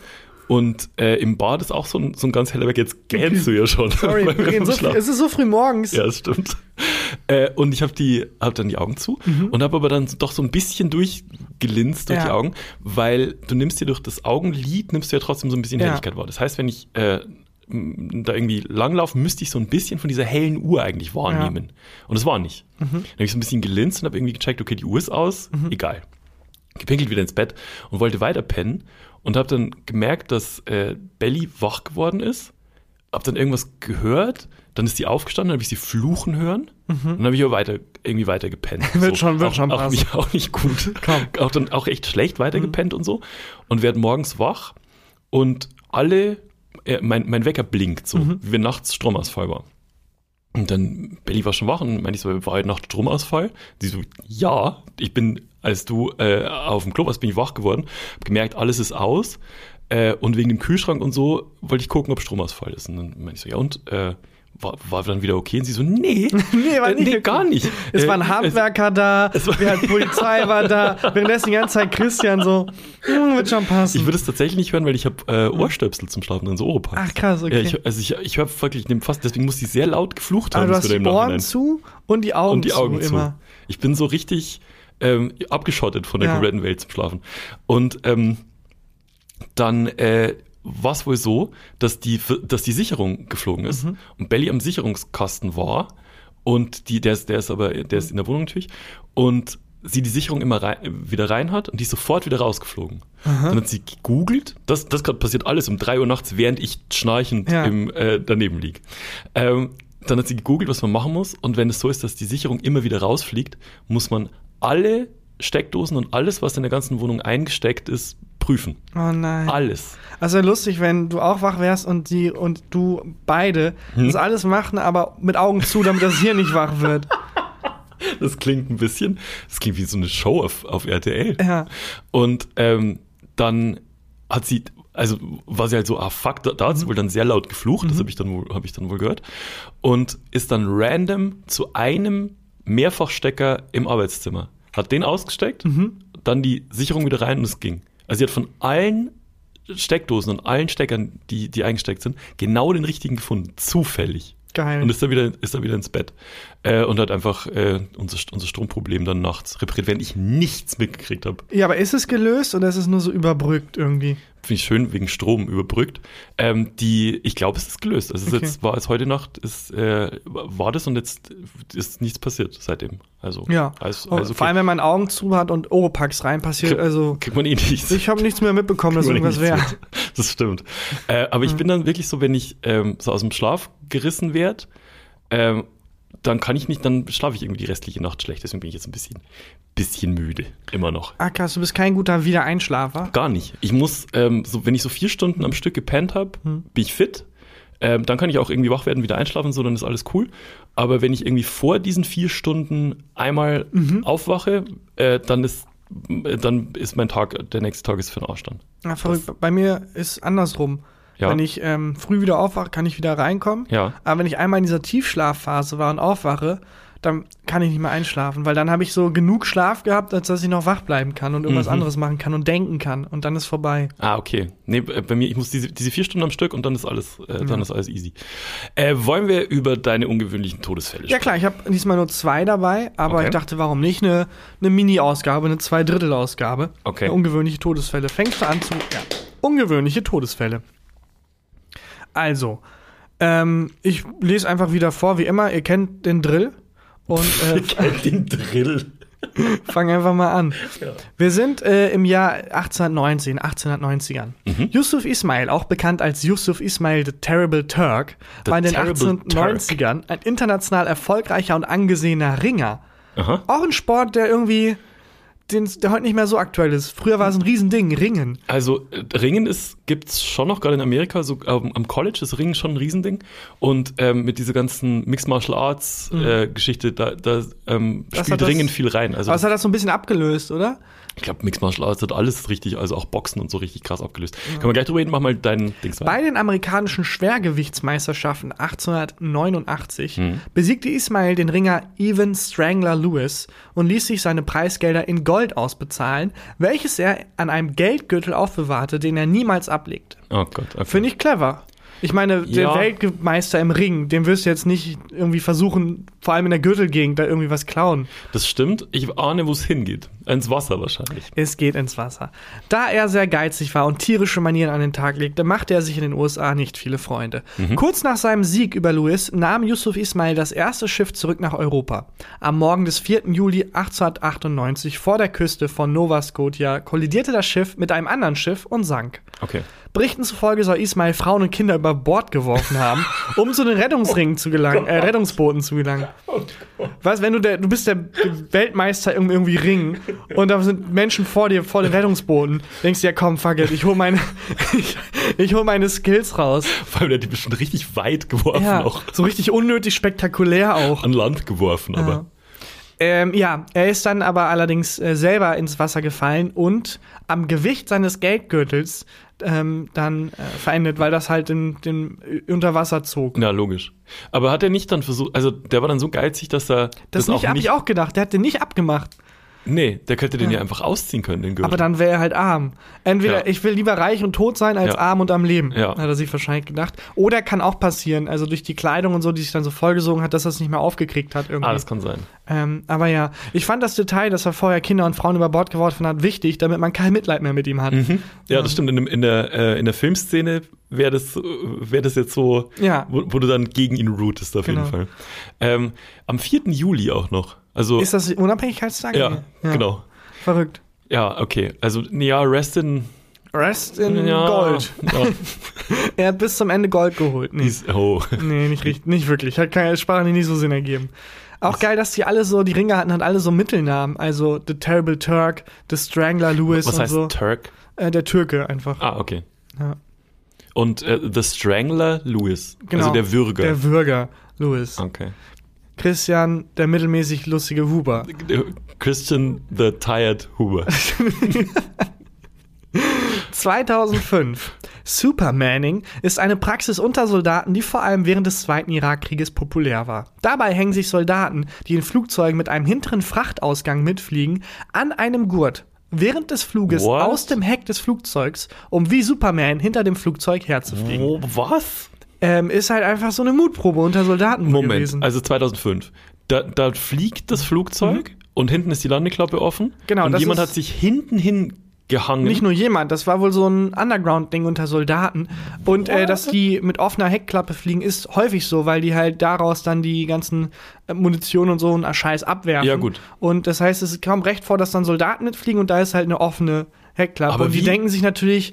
Und äh, im Bad ist auch so ein, so ein ganz heller Weg. Jetzt gähnst du ja schon. (laughs) Sorry, so es ist so früh morgens. Ja, das stimmt. Äh, und ich habe die, hab dann die Augen zu und habe aber dann doch so ein bisschen durchgelinst durch Mhm. Ja. die Augen, weil du nimmst dir durch das Augenlid, nimmst du ja trotzdem so ein bisschen Ja. Helligkeit wahr. Das heißt, wenn ich äh, da irgendwie langlaufe, müsste ich so ein bisschen von dieser hellen Uhr eigentlich wahrnehmen. Und das war nicht. Mhm. Dann habe ich so ein bisschen gelinst und habe irgendwie gecheckt, okay, die Uhr ist aus, egal. Gepinkelt wieder ins Bett und wollte weiter pennen und habe dann gemerkt, dass äh, Belly wach geworden ist. Hab dann irgendwas gehört, dann ist sie aufgestanden, dann habe ich sie fluchen hören und dann habe ich aber weiter, irgendwie weiter gepennt. Mhm. (laughs) Wird schon- wird auch, schon auch, passen. mich (laughs) auch nicht gut. (laughs) Auch dann auch echt schlecht weiter Mhm. gepennt und so. Und werd morgens wach und alle, äh, mein, mein Wecker blinkt so, Mhm. wie wenn nachts Stromausfall war. Und dann, Belly war schon wach und meinte ich so, war heute Nacht Stromausfall? Sie so, ja, ich bin, als du äh, auf dem Klo warst, bin ich wach geworden, hab gemerkt, alles ist aus. Äh, und wegen dem Kühlschrank und so wollte ich gucken, ob Stromausfall ist. Und dann meinte ich so, ja, und äh, war, war dann wieder okay? Und sie so, nee, (laughs) Nee, war äh, nicht nee gar nicht. Es Äh, waren Handwerker da, wir hatten (laughs) Polizei war da, währenddessen die ganze Zeit Christian so, hm, wird schon passen. Ich würde es tatsächlich nicht hören, weil ich habe äh, Ohrstöpsel zum Schlafen drin, so Oropax. Ach krass, okay. Ja, ich, also ich, ich höre wirklich, fast, deswegen muss ich sehr laut geflucht Aber haben. du das hast die Ohren zu und die Augen, und die Augen zu, zu. immer. Ich bin so richtig ähm, abgeschottet von der Ja. kompletten Welt zum Schlafen. Und ähm, dann äh, war es wohl so, dass die, dass die Sicherung geflogen ist Mhm. und Belly am Sicherungskasten war und die, der ist, der ist aber, der ist in der Wohnung natürlich und sie die Sicherung immer rein, wieder rein hat und die ist sofort wieder rausgeflogen. Dann hat sie gegoogelt, das, das gerade passiert alles um drei Uhr nachts, während ich schnarchend Ja. im, äh, daneben lieg. Ähm, dann hat sie gegoogelt, was man machen muss und wenn es so ist, dass die Sicherung immer wieder rausfliegt, muss man alle Steckdosen und alles, was in der ganzen Wohnung eingesteckt ist, prüfen. Oh nein. Alles. Also lustig, wenn du auch wach wärst und die und du beide Hm? das alles machen, aber mit Augen zu, damit das hier nicht wach wird. (laughs) Das klingt ein bisschen, das klingt wie so eine Show auf, auf RTL. Ja. Und ähm, dann hat sie, also war sie halt so, ah fuck, da, da hat sie wohl dann sehr laut geflucht, das habe ich, dann wohl- hab ich dann wohl gehört. Und ist dann random zu einem Mehrfachstecker im Arbeitszimmer. Hat den ausgesteckt, dann die Sicherung wieder rein und es ging. Also sie hat von allen Steckdosen und allen Steckern, die, die eingesteckt sind, genau den richtigen gefunden. Zufällig. Geil. Und ist dann wieder, ist dann wieder ins Bett. Äh, und hat einfach äh, unser, unser Stromproblem dann nachts repariert, während ich nichts mitgekriegt habe. Ja, aber ist es gelöst oder ist es nur so überbrückt irgendwie? Finde ich schön, wegen Strom überbrückt. Ähm, die, ich glaube, es ist gelöst. Also Okay. jetzt, war es heute Nacht, ist, äh, war das und jetzt ist nichts passiert seitdem. Also, Ja. alles, alles okay. Vor allem, wenn man Augen zu hat und Oropax rein passiert. Krieg- Also, Kriegt man eh nichts. ich habe nichts mehr mitbekommen, dass eh irgendwas wäre. (laughs) Das stimmt. Äh, aber ich bin dann wirklich so, wenn ich ähm, so aus dem Schlaf gerissen werde, ähm, dann kann ich nicht, dann schlafe ich irgendwie die restliche Nacht schlecht. Deswegen bin ich jetzt ein bisschen, bisschen müde. Immer noch. Ah, krass, du bist kein guter Wiedereinschlafer. Gar nicht. Ich muss, ähm, so, wenn ich so vier Stunden am Stück gepennt habe, Hm. bin ich fit. Ähm, dann kann ich auch irgendwie wach werden, wieder einschlafen, so, dann ist alles cool. Aber wenn ich irgendwie vor diesen vier Stunden einmal Mhm. aufwache, äh, dann ist äh, dann ist mein Tag, der nächste Tag ist für den Arsch dann. Ja, verrückt. Bei mir ist andersrum. Ja. Wenn ich ähm, früh wieder aufwache, kann ich wieder reinkommen. Ja. Aber wenn ich einmal in dieser Tiefschlafphase war und aufwache, dann kann ich nicht mehr einschlafen, weil dann habe ich so genug Schlaf gehabt, als dass ich noch wach bleiben kann und irgendwas Mhm. anderes machen kann und denken kann und dann ist vorbei. Ah, okay. Nee, bei mir, ich muss diese, diese vier Stunden am Stück und dann ist alles, äh, dann Ja. ist alles easy. Äh, wollen wir über deine ungewöhnlichen Todesfälle Ja klar, ich habe diesmal nur zwei dabei, aber Okay. ich dachte, warum nicht eine, eine Mini-Ausgabe, eine Zweidrittel-Ausgabe. Okay. Eine ungewöhnliche Todesfälle. Fängst du an zu. Ja. Ungewöhnliche Todesfälle. Also, ähm, ich lese einfach wieder vor, wie immer. Ihr kennt den Drill. Und (laughs) äh, Den Drill. Fang einfach mal an. Ja. Wir sind äh, im Jahr 1819, 1890ern. Mhm. Yusuf Ismail, auch bekannt als Yusuf Ismail the Terrible Turk, The war in den Terrible 1890ern ein international erfolgreicher und angesehener Ringer. Aha. Auch ein Sport, der irgendwie, den, der heute nicht mehr so aktuell ist. Früher war es ein Riesending, Ringen. Also äh, Ringen ist gibt's schon noch gerade in Amerika, so ähm, am College ist Ringen schon ein Riesending und ähm, mit dieser ganzen Mixed Martial Arts äh, Geschichte, da, da ähm, spielt Ringen viel rein. Also Aber es hat das so ein bisschen abgelöst, oder? Ich glaube Mixed Martial Arts hat alles richtig, also auch Boxen und so richtig krass abgelöst. Können wir gleich drüber reden? Mach mal deinen Dings weiter. Bei den amerikanischen Schwergewichtsmeisterschaften 1889 Mhm. besiegte Ismail den Ringer Evan Strangler Lewis und ließ sich seine Preisgelder in Gold ausbezahlen, welches er an einem Geldgürtel aufbewahrte, den er niemals ablegte. Oh Gott. Okay. Finde ich clever. Ich meine, der Ja. Weltmeister im Ring, dem wirst du jetzt nicht irgendwie versuchen, vor allem in der Gürtelgegend, da irgendwie was klauen. Das stimmt. Ich ahne, wo es hingeht. Ins Wasser wahrscheinlich. Es geht ins Wasser. Da er sehr geizig war und tierische Manieren an den Tag legte, machte er sich in den USA nicht viele Freunde. Kurz nach seinem Sieg über Louis nahm Yusuf Ismail das erste Schiff zurück nach Europa. Am Morgen des 4. Juli 1898 vor der Küste von Nova Scotia kollidierte das Schiff mit einem anderen Schiff und sank. Okay. Berichten zufolge soll Ismail Frauen und Kinder über Bord geworfen haben, um zu den Rettungsringen zu gelangen, äh, Rettungsbooten zu gelangen. Was, wenn du der, du bist der Weltmeister irgendwie Ringen und da sind Menschen vor dir, vor den Rettungsbooten, denkst du ja, komm, fuck it, ich hol meine, ich, ich hol meine Skills raus. Vor allem, der hat die bestimmt richtig weit geworfen Ja, auch. so richtig unnötig spektakulär auch. An Land geworfen, aber. Ja. Ähm, ja, er ist dann aber allerdings äh, selber ins Wasser gefallen und am Gewicht seines Geldgürtels ähm, dann äh, verendet, weil das halt den, den äh, unter Wasser zog. Na, logisch. Aber hat er nicht dann versucht, also der war dann so geizig, dass er Das, das, nicht, auch hab nicht. ich auch gedacht, der hat den nicht abgemacht. Nee, der könnte den Ja. ja einfach ausziehen können, den Gürtel. Aber dann wäre er halt arm. Entweder Ja. ich will lieber reich und tot sein als Ja. arm und am Leben, Ja. hat er sich wahrscheinlich gedacht. Oder kann auch passieren, also durch die Kleidung und so, die sich dann so vollgesogen hat, dass er es nicht mehr aufgekriegt hat irgendwie. ah, das kann sein. Ähm, aber ja, ich fand das Detail, dass er vorher Kinder und Frauen über Bord geworfen hat, wichtig, damit man kein Mitleid mehr mit ihm hat. Ja, das stimmt. In, in, der, äh, in der Filmszene wäre das, wär das jetzt so, wo, wo du dann gegen ihn rootest auf Genau. jeden Fall. Ähm, am 4. Juli auch noch. Also, Ist das Unabhängigkeitstag? ja, genau. Verrückt. Ja, okay. Also, ja, Rest in Rest in ja, Gold. Ja, (laughs) Er hat bis zum Ende Gold geholt. Nee, oh. nee nicht, richtig, nicht wirklich. Hat keine Sprache nicht so Sinn ergeben. Auch geil, dass die alle so, die Ringer hatten halt alle so Mittelnamen. Also The Terrible Turk, The Strangler Lewis Was und heißt so. Turk? Äh, der Türke einfach. Ah, okay. Ja. Und äh, The Strangler Lewis. Genau. Also der Würger. Der Würger Lewis. okay. Christian, der mittelmäßig lustige Huber. Christian the Tired Huber. (laughs) 2005. Supermanning ist eine Praxis unter Soldaten, die vor allem während des Zweiten Irakkrieges populär war. Dabei hängen sich Soldaten, die in Flugzeugen mit einem hinteren Frachtausgang mitfliegen, an einem Gurt während des Fluges What? aus dem Heck des Flugzeugs, um wie Superman hinter dem Flugzeug herzufliegen. Oh, was? Ähm, ist halt einfach so eine Mutprobe unter Soldaten Moment, gewesen. also 2005. Da, da fliegt das Flugzeug und hinten ist die Landeklappe offen. Mhm. Genau, Und das jemand ist- hat sich hinten hin gehangen. Nicht nur jemand, das war wohl so ein Underground-Ding unter Soldaten. Und äh, dass die mit offener Heckklappe fliegen, ist häufig so, weil die halt daraus dann die ganzen äh, Munition und so einen Scheiß abwerfen. Ja, gut. Und das heißt, es kommt recht vor, dass dann Soldaten mitfliegen und da ist halt eine offene Heckklappe. Aber und die denken sich natürlich,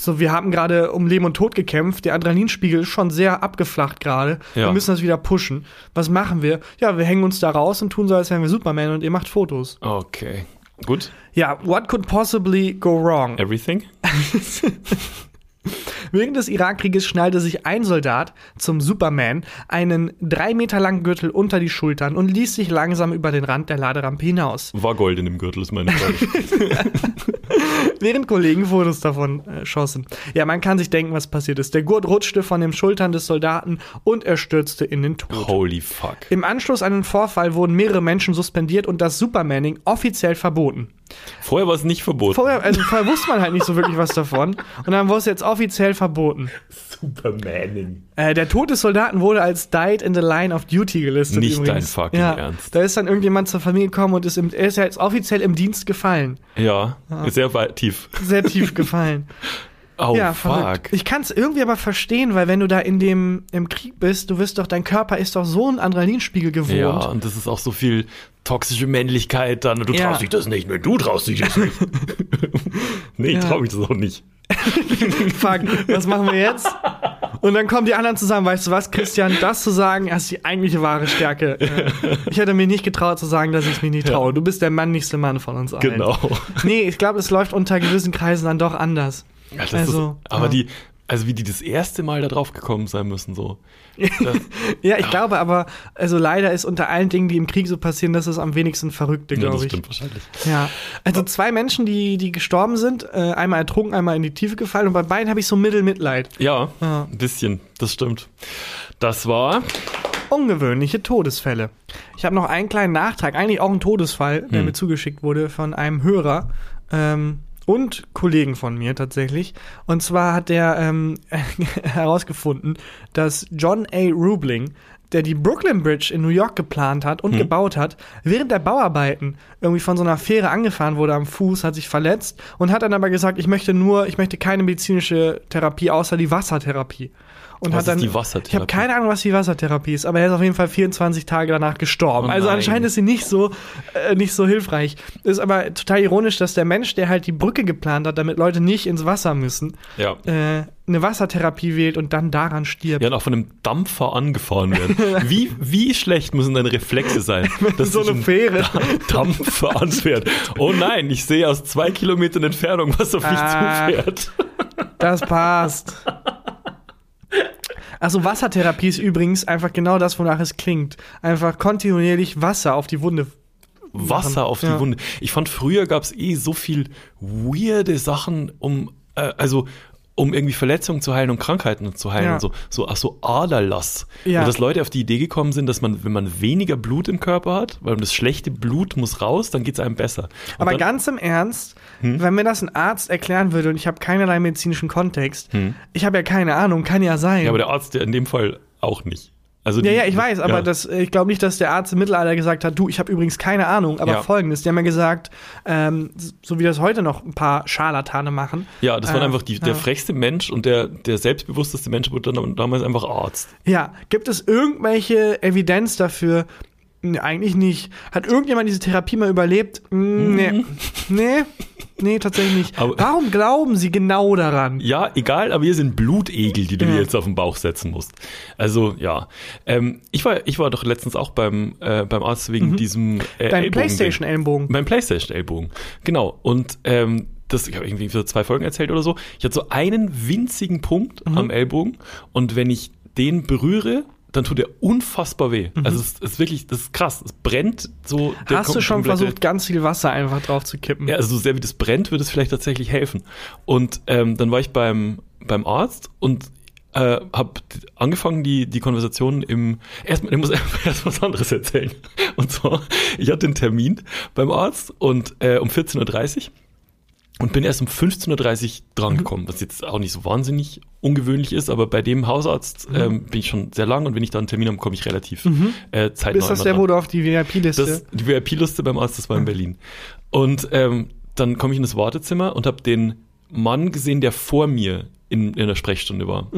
so, wir haben gerade um Leben und Tod gekämpft, der Adrenalinspiegel ist schon sehr abgeflacht gerade. Ja. Wir müssen das wieder pushen. Was machen wir? Ja, wir hängen uns da raus und tun so, als wären wir Superman und ihr macht Fotos. Okay. Gut. Ja, what could possibly go wrong? Everything? (laughs) (laughs) Während des Irakkrieges schnallte sich ein Soldat zum Superman einen drei Meter langen Gürtel unter die Schultern und ließ sich langsam über den Rand der Laderampe hinaus. War Gold in dem Gürtel, ist meine Frage. (laughs) Während Kollegen Fotos davon äh, schossen. Ja, man kann sich denken, was passiert ist. Der Gurt rutschte von den Schultern des Soldaten und er stürzte in den Tod. Holy fuck. Im Anschluss an den Vorfall wurden mehrere Menschen suspendiert und das Supermanning offiziell verboten. Vorher war es nicht verboten. Vorher, also vorher wusste man halt nicht so wirklich was davon und dann wurde es jetzt offiziell verboten. Supermaning. Äh, der Tod des Soldaten wurde als Died in the Line of Duty gelistet. Nicht übrigens. dein fucking ja, Ernst. Da ist dann irgendjemand zur Familie gekommen und ist, im, er ist ja jetzt offiziell im Dienst gefallen. Ja, sehr weit tief. Sehr tief (laughs) gefallen. Oh, ja, fuck. verrückt. Ich kann es irgendwie aber verstehen, weil wenn du da in dem im Krieg bist, du wirst doch, dein Körper ist doch so ein Adrenalinspiegel gewohnt. Ja, und das ist auch so viel toxische Männlichkeit dann. Du Ja. traust dich das nicht, ne? Du traust dich das nicht. (laughs) nee, ich Ja. trau mich das auch nicht. (laughs) Fuck, was machen wir jetzt? Und dann kommen die anderen zusammen, weißt du was, Christian, das zu sagen, das ist die eigentliche wahre Stärke. Äh, Ich hätte mir nicht getraut zu sagen, dass ich es mir nicht traue. Du bist der männlichste Mann von uns allen. Genau. Nee, ich glaube, es läuft unter gewissen Kreisen dann doch anders. Ja, das Also, ist, aber ja. die, also wie die das erste Mal da drauf gekommen sein müssen, so. Das, (laughs) Ja, ich glaube aber, also leider ist unter allen Dingen, die im Krieg so passieren, das ist am wenigsten Verrückte, ja, glaube das ich. stimmt wahrscheinlich. Ja. Also zwei Menschen, die, die gestorben sind, äh, einmal ertrunken, einmal in die Tiefe gefallen und bei beiden habe ich so Mittelmitleid. Ja, Ja. ein bisschen, das stimmt. Das war, Ungewöhnliche Todesfälle. Ich habe noch einen kleinen Nachtrag, eigentlich auch ein Todesfall, der Hm. mir zugeschickt wurde von einem Hörer ähm, und Kollegen von mir tatsächlich. Und zwar hat der ähm, (laughs) herausgefunden, dass John A. Rubling, der die Brooklyn Bridge in New York geplant hat und Hm. gebaut hat, während der Bauarbeiten irgendwie von so einer Fähre angefahren wurde am Fuß, hat sich verletzt und hat dann aber gesagt, ich möchte nur, ich möchte keine medizinische Therapie außer die Wassertherapie. Und Was hat dann, ist die Wassertherapie? Ich habe keine Ahnung, was die Wassertherapie ist, aber er ist auf jeden Fall 24 Tage danach gestorben. Oh also anscheinend ist sie nicht so, äh, nicht so hilfreich. Ist aber total ironisch, dass der Mensch, der halt die Brücke geplant hat, damit Leute nicht ins Wasser müssen, ja. äh, eine Wassertherapie wählt und dann daran stirbt. Ja, und auch von einem Dampfer angefahren werden. (laughs) Wie, wie schlecht müssen deine Reflexe sein, (laughs) dass so eine ein Fähre. Dampfer anfährt? Oh nein, ich sehe aus zwei Kilometern Entfernung, was auf mich Ah. zufährt. Das passt. (laughs) Also Wassertherapie ist übrigens einfach genau das, wonach es klingt. Einfach kontinuierlich Wasser auf die Wunde. Wasser auf die Ja. Wunde. Ich fand, früher gab es eh so viel weirde Sachen, um, äh, also um irgendwie Verletzungen zu heilen und Krankheiten zu heilen Ja. und so, so, ach so Aderlass. Ja. Und dass Leute auf die Idee gekommen sind, dass man, wenn man weniger Blut im Körper hat, weil das schlechte Blut muss raus, dann geht es einem besser. Und Aber dann, ganz im Ernst, Hm? wenn mir das ein Arzt erklären würde und ich habe keinerlei medizinischen Kontext, ich habe ja keine Ahnung, kann ja sein. Hm. ja, aber der Arzt, in dem Fall auch nicht. Also Ja, die- ja, ich weiß, aber ja. das, äh, ich glaube nicht, dass der Arzt im Mittelalter gesagt hat, du, ich habe übrigens keine Ahnung, aber Ja. folgendes, die haben ja gesagt, ähm, so wie das heute noch ein paar Scharlatane machen. Ja, das war Äh, einfach die, der ja. frechste Mensch und der, der selbstbewussteste Mensch wurde dann damals einfach Arzt. Ja, gibt es irgendwelche Evidenz dafür? Nee, eigentlich nicht. Hat irgendjemand diese Therapie mal überlebt? Mm, Nee. Nee, nee, tatsächlich nicht. Aber- Warum glauben Sie genau daran? Ja, egal, aber hier sind Blutegel, die du Ja. dir jetzt auf den Bauch setzen musst. Also, ja. Ähm, ich, war, ich war doch letztens auch beim, äh, beim Arzt wegen diesem äh, Dein Ellbogen- Playstation-Ellenbogen. Beim Playstation-Ellbogen. Genau. Und ähm, das, ich habe irgendwie für zwei Folgen erzählt oder so. Ich hatte so einen winzigen Punkt Mhm. am Ellbogen und wenn ich den berühre, dann tut er unfassbar weh. Also es ist wirklich, das ist krass. Es brennt so. Mhm. Hast du schon versucht, ganz viel Wasser einfach drauf zu kippen? ja, also so sehr wie das brennt, würde es vielleicht tatsächlich helfen. Und ähm, dann war ich beim, beim Arzt und äh, habe angefangen, die, die Konversation im. Erstmal, ich muss (laughs) erst was anderes erzählen. Und zwar, ich hatte einen Termin beim Arzt und äh, um 14.30 Uhr. Und bin erst um 15.30 Uhr drangekommen, was jetzt auch nicht so wahnsinnig ungewöhnlich ist, aber bei dem Hausarzt ähm, bin ich schon sehr lang und wenn ich da einen Termin habe, komme ich relativ äh, zeitnah. Ist das der, dran. wo du auf die VIP-Liste? Die VIP-Liste beim Arzt, das war in Berlin. Und ähm, dann komme ich in das Wartezimmer und habe den Mann gesehen, der vor mir in, in der Sprechstunde war.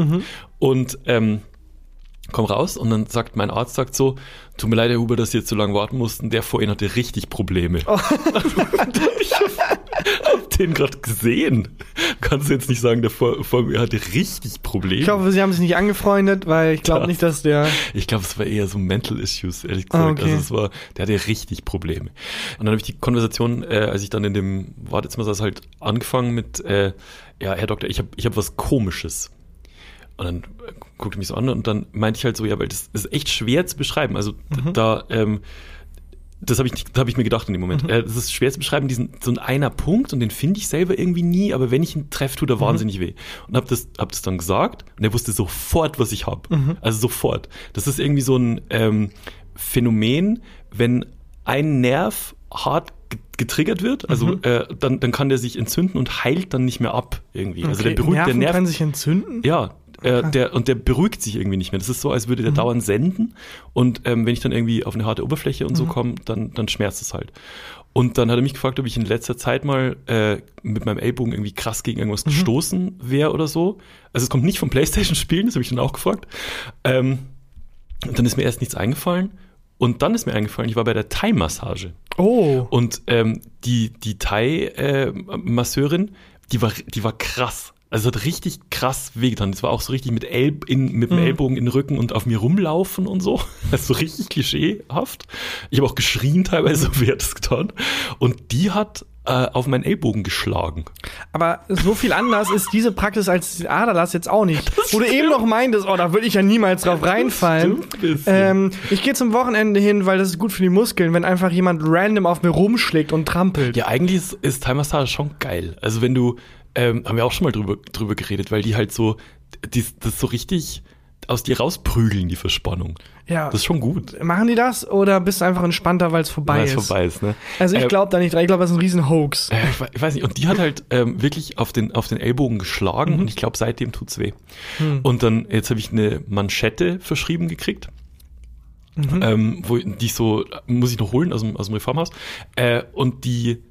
Und ähm, komm raus und dann sagt mein Arzt sagt so, tut mir leid, Herr Huber, dass Sie jetzt so lange warten mussten, der vor Ihnen hatte richtig Probleme. ich hab den gerade gesehen. Kannst du jetzt nicht sagen, der vor, vor mir hatte richtig Probleme. ich hoffe, sie haben sich nicht angefreundet, weil ich glaube nicht, dass der. Ich glaube, es war eher so Mental Issues, ehrlich gesagt. Ah, okay. Also es war, der hatte richtig Probleme. Und dann habe ich die Konversation, äh, als ich dann in dem Wartezimmer saß, halt angefangen mit, äh, ja, Herr Doktor, ich habe ich hab was Komisches. Und dann guckte mich so an und dann meinte ich halt so, ja, weil das ist echt schwer zu beschreiben. Also Mhm. da, ähm, das habe ich, nicht- hab ich mir gedacht in dem Mhm. Moment. Äh, das ist schwer zu beschreiben, diesen so ein einer Punkt und den finde ich selber irgendwie nie, aber wenn ich ihn treffe, tut er Mhm. wahnsinnig weh. Und habe das, hab das dann gesagt und er wusste sofort, was ich habe. Mhm. Also sofort. Das ist irgendwie so ein ähm, Phänomen, wenn ein Nerv hart ge- getriggert wird, also Mhm. äh, dann, dann kann der sich entzünden und heilt dann nicht mehr ab irgendwie. Also der Okay, der Nerven Nerv können sich entzünden? ja, äh, der, und der beruhigt sich irgendwie nicht mehr. Das ist so, als würde der Mhm. dauernd senden. Und ähm, wenn ich dann irgendwie auf eine harte Oberfläche Mhm. und so komme, dann, dann schmerzt es halt. Und dann hat er mich gefragt, ob ich in letzter Zeit mal äh, mit meinem Ellbogen irgendwie krass gegen Mhm. irgendwas gestoßen wäre oder so. Also es kommt nicht vom Playstation-Spielen, das habe ich dann auch gefragt. Ähm, und dann ist mir erst nichts eingefallen. Und dann ist mir eingefallen, ich war bei der Thai-Massage. Oh. Und ähm, die, die Thai-Masseurin, die, war, die war krass. Also es hat richtig krass wehgetan. Das war auch so richtig mit, El in, mit dem Ellbogen in den Rücken und auf mir rumlaufen und so. (laughs) Das ist so richtig klischeehaft. Ich habe auch geschrien teilweise, (laughs) so wie hat das getan. Und die hat äh, auf meinen Ellbogen geschlagen. Aber so viel anders ist diese Praxis als Aderlass jetzt auch nicht. Wo du eben noch meintest, oh, da würde ich ja niemals drauf reinfallen. stimmt. Ähm, ich gehe zum Wochenende hin, weil das ist gut für die Muskeln, wenn einfach jemand random auf mir rumschlägt und trampelt. Ja, eigentlich ist, ist Thai Massage schon geil. Also wenn du, ähm, haben wir auch schon mal drüber, drüber geredet, weil die halt so, die, das so richtig aus dir rausprügeln, die Verspannung. Ja. Das ist schon gut. Machen die das oder bist du einfach entspannter, weil es vorbei Weil ist? es vorbei ist, ne? Also ich Äh, glaube da nicht dran. Ich glaube, das ist ein riesen Hoax. äh, ich, we- ich weiß nicht, und die hat halt ähm, wirklich auf den, auf den Ellbogen geschlagen und ich glaube, seitdem tut's weh. Und dann, jetzt habe ich eine Manschette verschrieben gekriegt. Ähm, wo die ich so, muss ich noch holen aus dem, aus dem Reformhaus. Äh, und die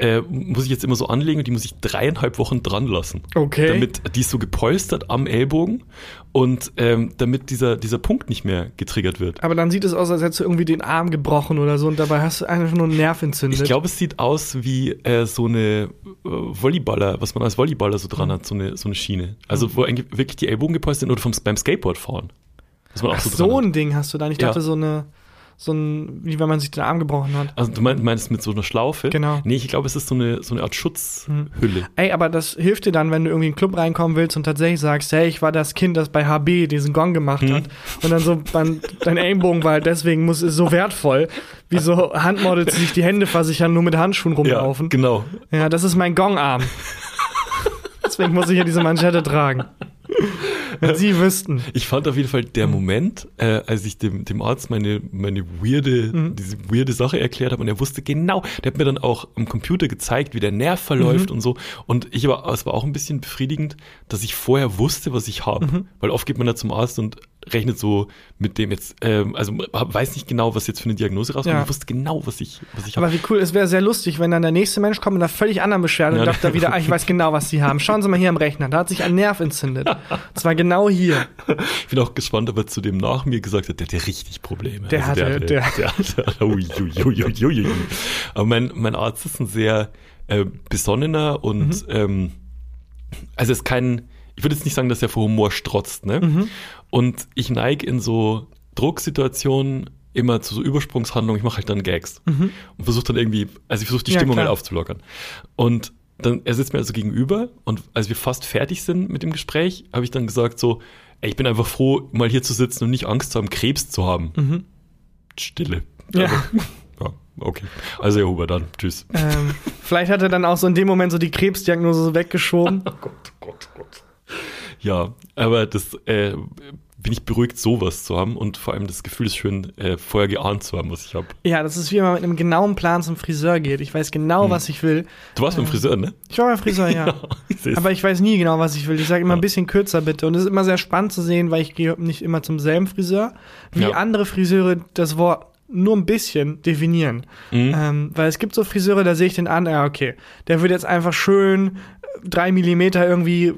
äh, muss ich jetzt immer so anlegen und die muss ich dreieinhalb Wochen dran lassen. Okay. Damit die ist so gepolstert am Ellbogen und ähm, damit dieser, dieser Punkt nicht mehr getriggert wird. Aber dann sieht es aus, als hättest du irgendwie den Arm gebrochen oder so und dabei hast du einfach nur einen Nerv entzündet. Ich glaube, es sieht aus wie äh, so eine äh, Volleyballer, was man als Volleyballer so dran hat, so eine, so eine Schiene. Also wo eigentlich wirklich die Ellbogen gepolstert sind oder vom, beim Skateboard fahren. Was man auch Ach, so so dran hat. ein Ding hast du dann. Ich Ja. dachte, so eine, so ein, wie wenn man sich den Arm gebrochen hat. Also du meinst, mit so einer Schlaufe? Genau. Nee, ich glaube, es ist so eine, so eine Art Schutzhülle. Ey, aber das hilft dir dann, wenn du irgendwie in einen Club reinkommen willst und tatsächlich sagst, hey, ich war das Kind, das bei HB diesen Gong gemacht Hm. hat. Und dann so, dein, dein Ellenbogen war halt deswegen muss, ist so wertvoll, wie so Handmodels, die sich die Hände versichern, nur mit Handschuhen rumlaufen. Ja, genau. das ist mein Gongarm. deswegen muss ich ja diese Manschette tragen. Wenn sie wüssten. (laughs) Ich fand auf jeden Fall der. Moment, äh, als ich dem, dem Arzt meine, meine weirde, Mhm. diese weirde Sache erklärt habe und er wusste genau, der hat mir dann auch am Computer gezeigt, wie der Nerv verläuft Mhm. und so. Und ich war, es war auch ein bisschen befriedigend, dass ich vorher wusste, was ich habe. Mhm. Weil oft geht man da zum Arzt und rechnet so mit dem jetzt, ähm, also weiß nicht genau, was jetzt für eine Diagnose rauskommt. Ja. Ich wusste genau, was ich, was ich habe. Aber wie cool, es wäre sehr lustig, wenn dann der nächste Mensch kommt mit einer völlig anderen Beschwerde Ja, und sagt da wieder, ah, ich weiß genau, was sie haben. Schauen Sie mal hier am Rechner, da hat sich ein Nerv entzündet. Und zwar genau hier. Ich bin auch gespannt, ob er zu dem nach mir gesagt hat, der hatte richtig Probleme. Der hatte- der, der- der, der ui, ui, ui, ui, ui. Aber mein, mein Arzt ist ein sehr äh, besonnener und ähm, also ist kein, ich würde jetzt nicht sagen, dass er vor Humor strotzt, ne? Und ich neige in so Drucksituationen immer zu so Übersprungshandlungen, ich mache halt dann Gags und versuche dann irgendwie, also ich versuche die Ja, Stimmung klar. halt aufzulockern. Und dann, er sitzt mir also gegenüber und als wir fast fertig sind mit dem Gespräch, habe ich dann gesagt so, ey, ich bin einfach froh, mal hier zu sitzen und nicht Angst zu haben, Krebs zu haben. Stille. Ja. Also, ja, okay. Also Herr Huber, dann tschüss. Ähm, vielleicht hat er dann auch so in dem Moment so die Krebsdiagnose so weggeschoben. (laughs) (laughs) Ja, aber das, äh, bin ich beruhigt, sowas zu haben und vor allem das Gefühl ist schön, äh, vorher geahnt zu haben, was ich habe. Ja, das ist wie wenn man mit einem genauen Plan zum Friseur geht. Ich weiß genau, Hm. was ich will. Du warst beim Friseur, ne? Ich war beim Friseur, (laughs) ja. ich seh's. Aber ich weiß nie genau, was ich will. Ich sage immer Ja. ein bisschen kürzer bitte. Und es ist immer sehr spannend zu sehen, weil ich gehe nicht immer zum selben Friseur, wie Ja. andere Friseure das Wort nur ein bisschen definieren. Mhm. Ähm, weil es gibt so Friseure, da sehe ich den an, ja, okay, der wird jetzt einfach schön drei Millimeter irgendwie äh,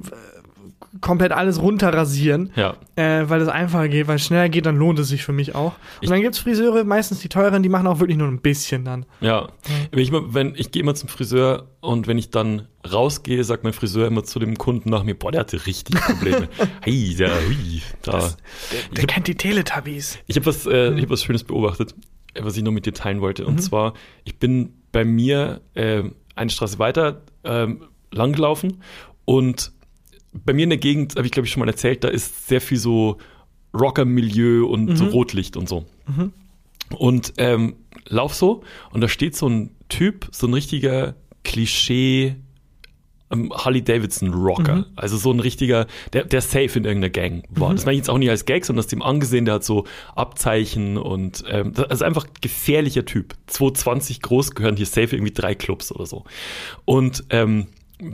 komplett alles runterrasieren, ja. äh, weil es einfacher geht, weil es schneller geht, dann lohnt es sich für mich auch. Ich- Und dann gibt's Friseure, meistens die teuren, die machen auch wirklich nur ein bisschen dann. Ja, wenn ich, wenn, ich gehe immer zum Friseur und wenn ich dann rausgehe, sagt mein Friseur immer zu dem Kunden nach mir, boah, der hatte richtig Probleme. (laughs) hey, ja, hui, da. Ich Der kennt die Teletubbies. Ich habe was, äh, ich hab was Schönes beobachtet, äh, was ich noch mit dir teilen wollte. Mhm. Und zwar, ich bin bei mir äh, eine Straße weiter ähm, langgelaufen und bei mir in der Gegend, habe ich glaube ich schon mal erzählt, da ist sehr viel so Rocker-Milieu und so Rotlicht und so. Und ähm, lauf so und da steht so ein Typ, so ein richtiger Klischee ähm, Harley Davidson Rocker. Also so ein richtiger, der, der safe in irgendeiner Gang war. Das meine ich jetzt auch nicht als Gag, sondern das dem angesehen, der hat so Abzeichen und ähm, das ist einfach gefährlicher Typ. 220 groß gehören hier safe irgendwie drei Clubs oder so. Und ähm,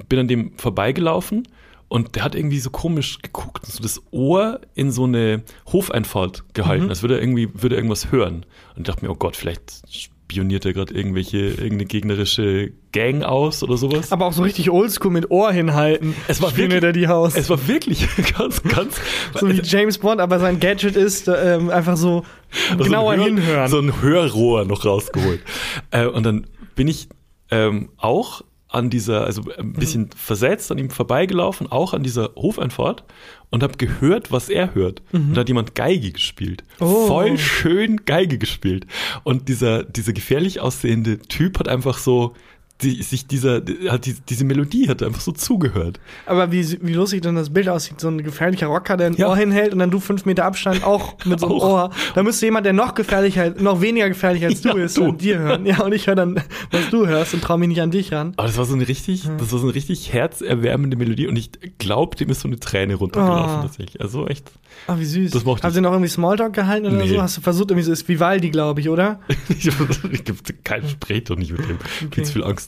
bin an dem vorbeigelaufen und der hat irgendwie so komisch geguckt und so das Ohr in so eine Hofeinfahrt gehalten, als würde er irgendwie, würde er irgendwas hören. Und ich dachte mir, oh Gott, vielleicht spioniert er gerade irgendwelche, irgendeine gegnerische Gang aus oder sowas. Aber auch so richtig oldschool mit Ohr hinhalten. Es war wirklich- er die Haus. Es war wirklich (laughs) ganz, ganz. so wie James Bond, aber sein Gadget ist ähm, einfach so Also genauer ein Hör- hinhören. So ein Hörrohr noch rausgeholt. äh, und dann bin ich ähm, auch an dieser, also ein bisschen versetzt, an ihm vorbeigelaufen, auch an dieser Hofeinfahrt und habe gehört, was er hört. Und da hat jemand Geige gespielt. Oh. Voll schön Geige gespielt. Und dieser, dieser gefährlich aussehende Typ hat einfach so die, sich dieser, hat die, diese Melodie hat einfach so zugehört. Aber wie, wie lustig dann das Bild aussieht, so ein gefährlicher Rocker, der ein Ja. Ohr hinhält und dann du fünf Meter Abstand auch mit so einem. Ohr. Da müsste jemand, der noch gefährlicher, noch weniger gefährlich als (laughs) du Ja, ist, du. an dir hören. Ja, und ich höre dann, was du hörst und traue mich nicht an dich ran. Aber das war so eine richtig, das war so eine richtig herzerwärmende Melodie und ich glaube, dem ist so eine Träne runtergelaufen Oh. tatsächlich. Also echt. Ah, wie süß. Das mochte Haben sie noch irgendwie Smalltalk gehalten oder Nee. so? Hast du versucht, irgendwie so ist Vivaldi, glaube ich, oder? (laughs) ich gibt kein Sprech doch nicht mit dem. Zu viel Angst.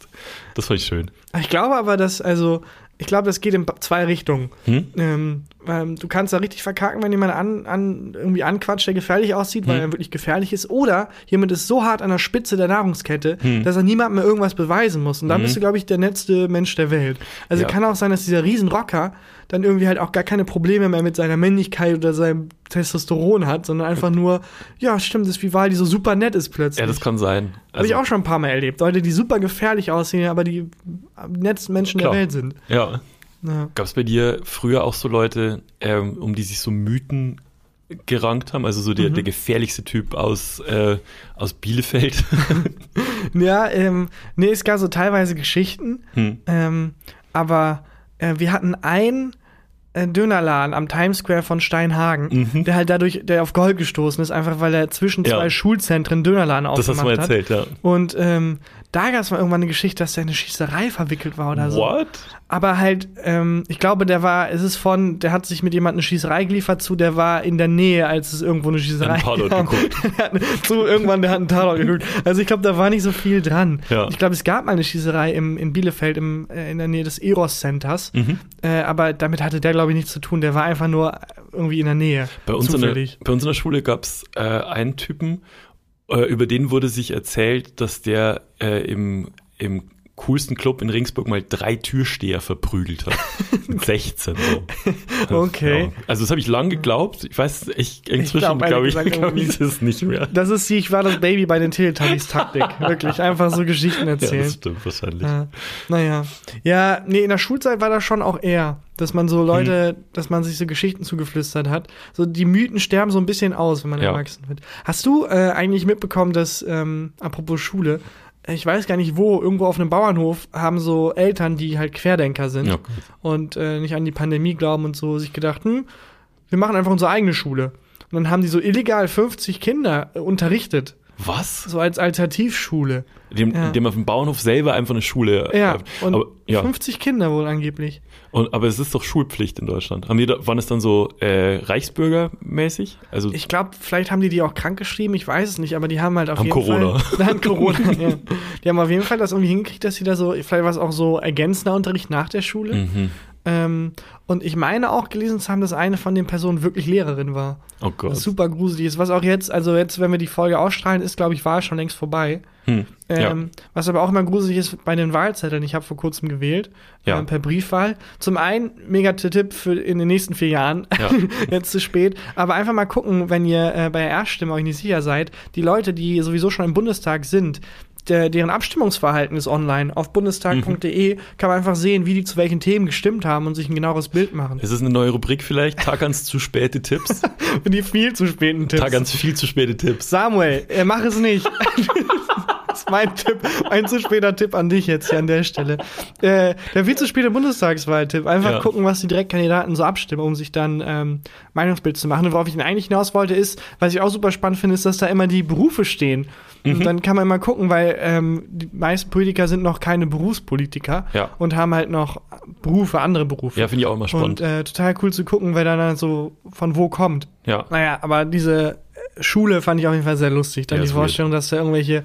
Das fand ich schön. Ich glaube aber, dass, also, ich glaube, das geht in zwei Richtungen. Hm? Ähm, ähm, du kannst da richtig verkacken, wenn jemand an, an, irgendwie anquatscht, der gefährlich aussieht, weil Hm. er wirklich gefährlich ist. Oder jemand ist so hart an der Spitze der Nahrungskette, Hm. dass er niemandem mehr irgendwas beweisen muss. Und dann bist du, glaube ich, der nettste Mensch der Welt. Also Ja. kann auch sein, dass dieser Riesenrocker dann irgendwie halt auch gar keine Probleme mehr mit seiner Männlichkeit oder seinem Testosteron hat, sondern einfach nur, ja, stimmt, das Vivaldi so super nett ist plötzlich. Ja, das kann sein. Habe ich Also, auch schon ein paar Mal erlebt. Leute, die super gefährlich aussehen, aber die nettesten Menschen Klar. der Welt sind. Ja. Ja. Gab es bei dir früher auch so Leute, ähm, um die sich so Mythen gerankt haben? Also so der, der gefährlichste Typ aus, äh, aus Bielefeld. (laughs) Ja, ähm, nee, es gab so teilweise Geschichten, Hm. ähm, aber äh, wir hatten einen äh, Dönerladen am Times Square von Steinhagen, der halt dadurch, der auf Gold gestoßen ist, einfach weil er zwischen Mhm. Ja. zwei Schulzentren Dönerladen Das aufgemacht hast du mal hat. erzählt, ja. Und ähm, da gab es mal irgendwann eine Geschichte, dass der in eine Schießerei verwickelt war oder so. What? Aber halt, ähm, ich glaube, der war, es ist von, der hat sich mit jemandem eine Schießerei geliefert zu, der war in der Nähe, als es irgendwo eine Schießerei gab. geguckt. (laughs) Zu irgendwann, der hat einen Tatort geguckt. Also ich glaube, da war nicht so viel dran. Ja. Ich glaube, es gab mal eine Schießerei im, in Bielefeld im, äh, in der Nähe des Eros Centers. Mhm. Äh, aber damit hatte der, glaube ich, nichts zu tun. Der war einfach nur irgendwie in der Nähe. Bei uns, in der, bei uns in der Schule gab es äh, einen Typen, über den wurde sich erzählt, dass der äh, im, im coolsten Club in Ringsburg mal drei Türsteher verprügelt hat. (laughs) Mit 16 so. (laughs) Okay. Ja. Also das habe ich lang geglaubt. Ich weiß, ich inzwischen glaub, glaube ich, gesagt glaub ich das nicht mehr. Das ist die, ich war das Baby bei den Teletubbies Taktik. (laughs) Wirklich. Einfach so Geschichten Ja, erzählen. das stimmt wahrscheinlich. Ja, naja. Ja, nee, in der Schulzeit war das schon auch eher, dass man so Leute, Hm. dass man sich so Geschichten zugeflüstert hat. So die Mythen sterben so ein bisschen aus, wenn man Ja. erwachsen wird. Hast du äh, eigentlich mitbekommen, dass, ähm, apropos Schule, ich weiß gar nicht wo, irgendwo auf einem Bauernhof haben so Eltern, die halt Querdenker sind Ja, und äh, nicht an die Pandemie glauben und so, sich gedacht, hm, wir machen einfach unsere eigene Schule. Und dann haben die so illegal 50 Kinder äh, unterrichtet. Was? So als Alternativschule. Dem, Ja. dem auf dem Bauernhof selber einfach eine Schule. Ja, und aber, ja. 50 Kinder wohl angeblich. Und, aber es ist doch Schulpflicht in Deutschland. Haben die da, waren es dann so äh, Reichsbürgermäßig? Also Ich glaube, vielleicht haben die die auch krank geschrieben, ich weiß es nicht, aber die haben halt auf Haben jeden Corona. (laughs) Fall. Nein, Corona, (laughs) ja. Die haben auf jeden Fall das irgendwie hingekriegt, dass sie da so, vielleicht war es auch so ergänzender Unterricht nach der Schule. mhm. Ähm, und ich meine auch gelesen zu haben, dass eine von den Personen wirklich Lehrerin war. Oh Gott. Was super gruselig ist. Was auch jetzt, also jetzt, wenn wir die Folge ausstrahlen, ist, glaube ich, war schon längst vorbei. Hm. ja. Ähm, Was aber auch immer gruselig ist bei den Wahlzetteln. Ich habe vor kurzem gewählt, Ja. ähm, per Briefwahl. Zum einen, mega Tipp für in den nächsten vier Jahren, Ja. (laughs) jetzt zu spät. Aber einfach mal gucken, wenn ihr äh, bei der Erststimme euch nicht sicher seid, die Leute, die sowieso schon im Bundestag sind, der, deren Abstimmungsverhalten ist online. Auf bundestag.de kann man einfach sehen, wie die zu welchen Themen gestimmt haben und sich ein genaueres Bild machen. Ist es eine neue Rubrik vielleicht? Tagans zu späte Tipps? (laughs) Die viel zu späten Tipps. Tagans viel zu späte Tipps. Samuel, äh, mach es nicht. (laughs) ist mein Tipp, ein zu später Tipp an dich jetzt hier an der Stelle. Äh, der viel zu späte Bundestagswahltipp. Einfach Ja. gucken, was die Direktkandidaten so abstimmen, um sich dann ähm, Meinungsbild zu machen. Und worauf ich denn eigentlich hinaus wollte, ist, was ich auch super spannend finde, ist, dass da immer die Berufe stehen. Mhm. Und dann kann man mal gucken, weil ähm, die meisten Politiker sind noch keine Berufspolitiker Ja. und haben halt noch Berufe, andere Berufe. Ja, finde ich auch immer spannend. Und äh, total cool zu gucken, wer dann so von wo kommt. ja. Naja, aber diese Schule fand ich auf jeden Fall sehr lustig. Dann Ja, die ist weird. Vorstellung, dass da irgendwelche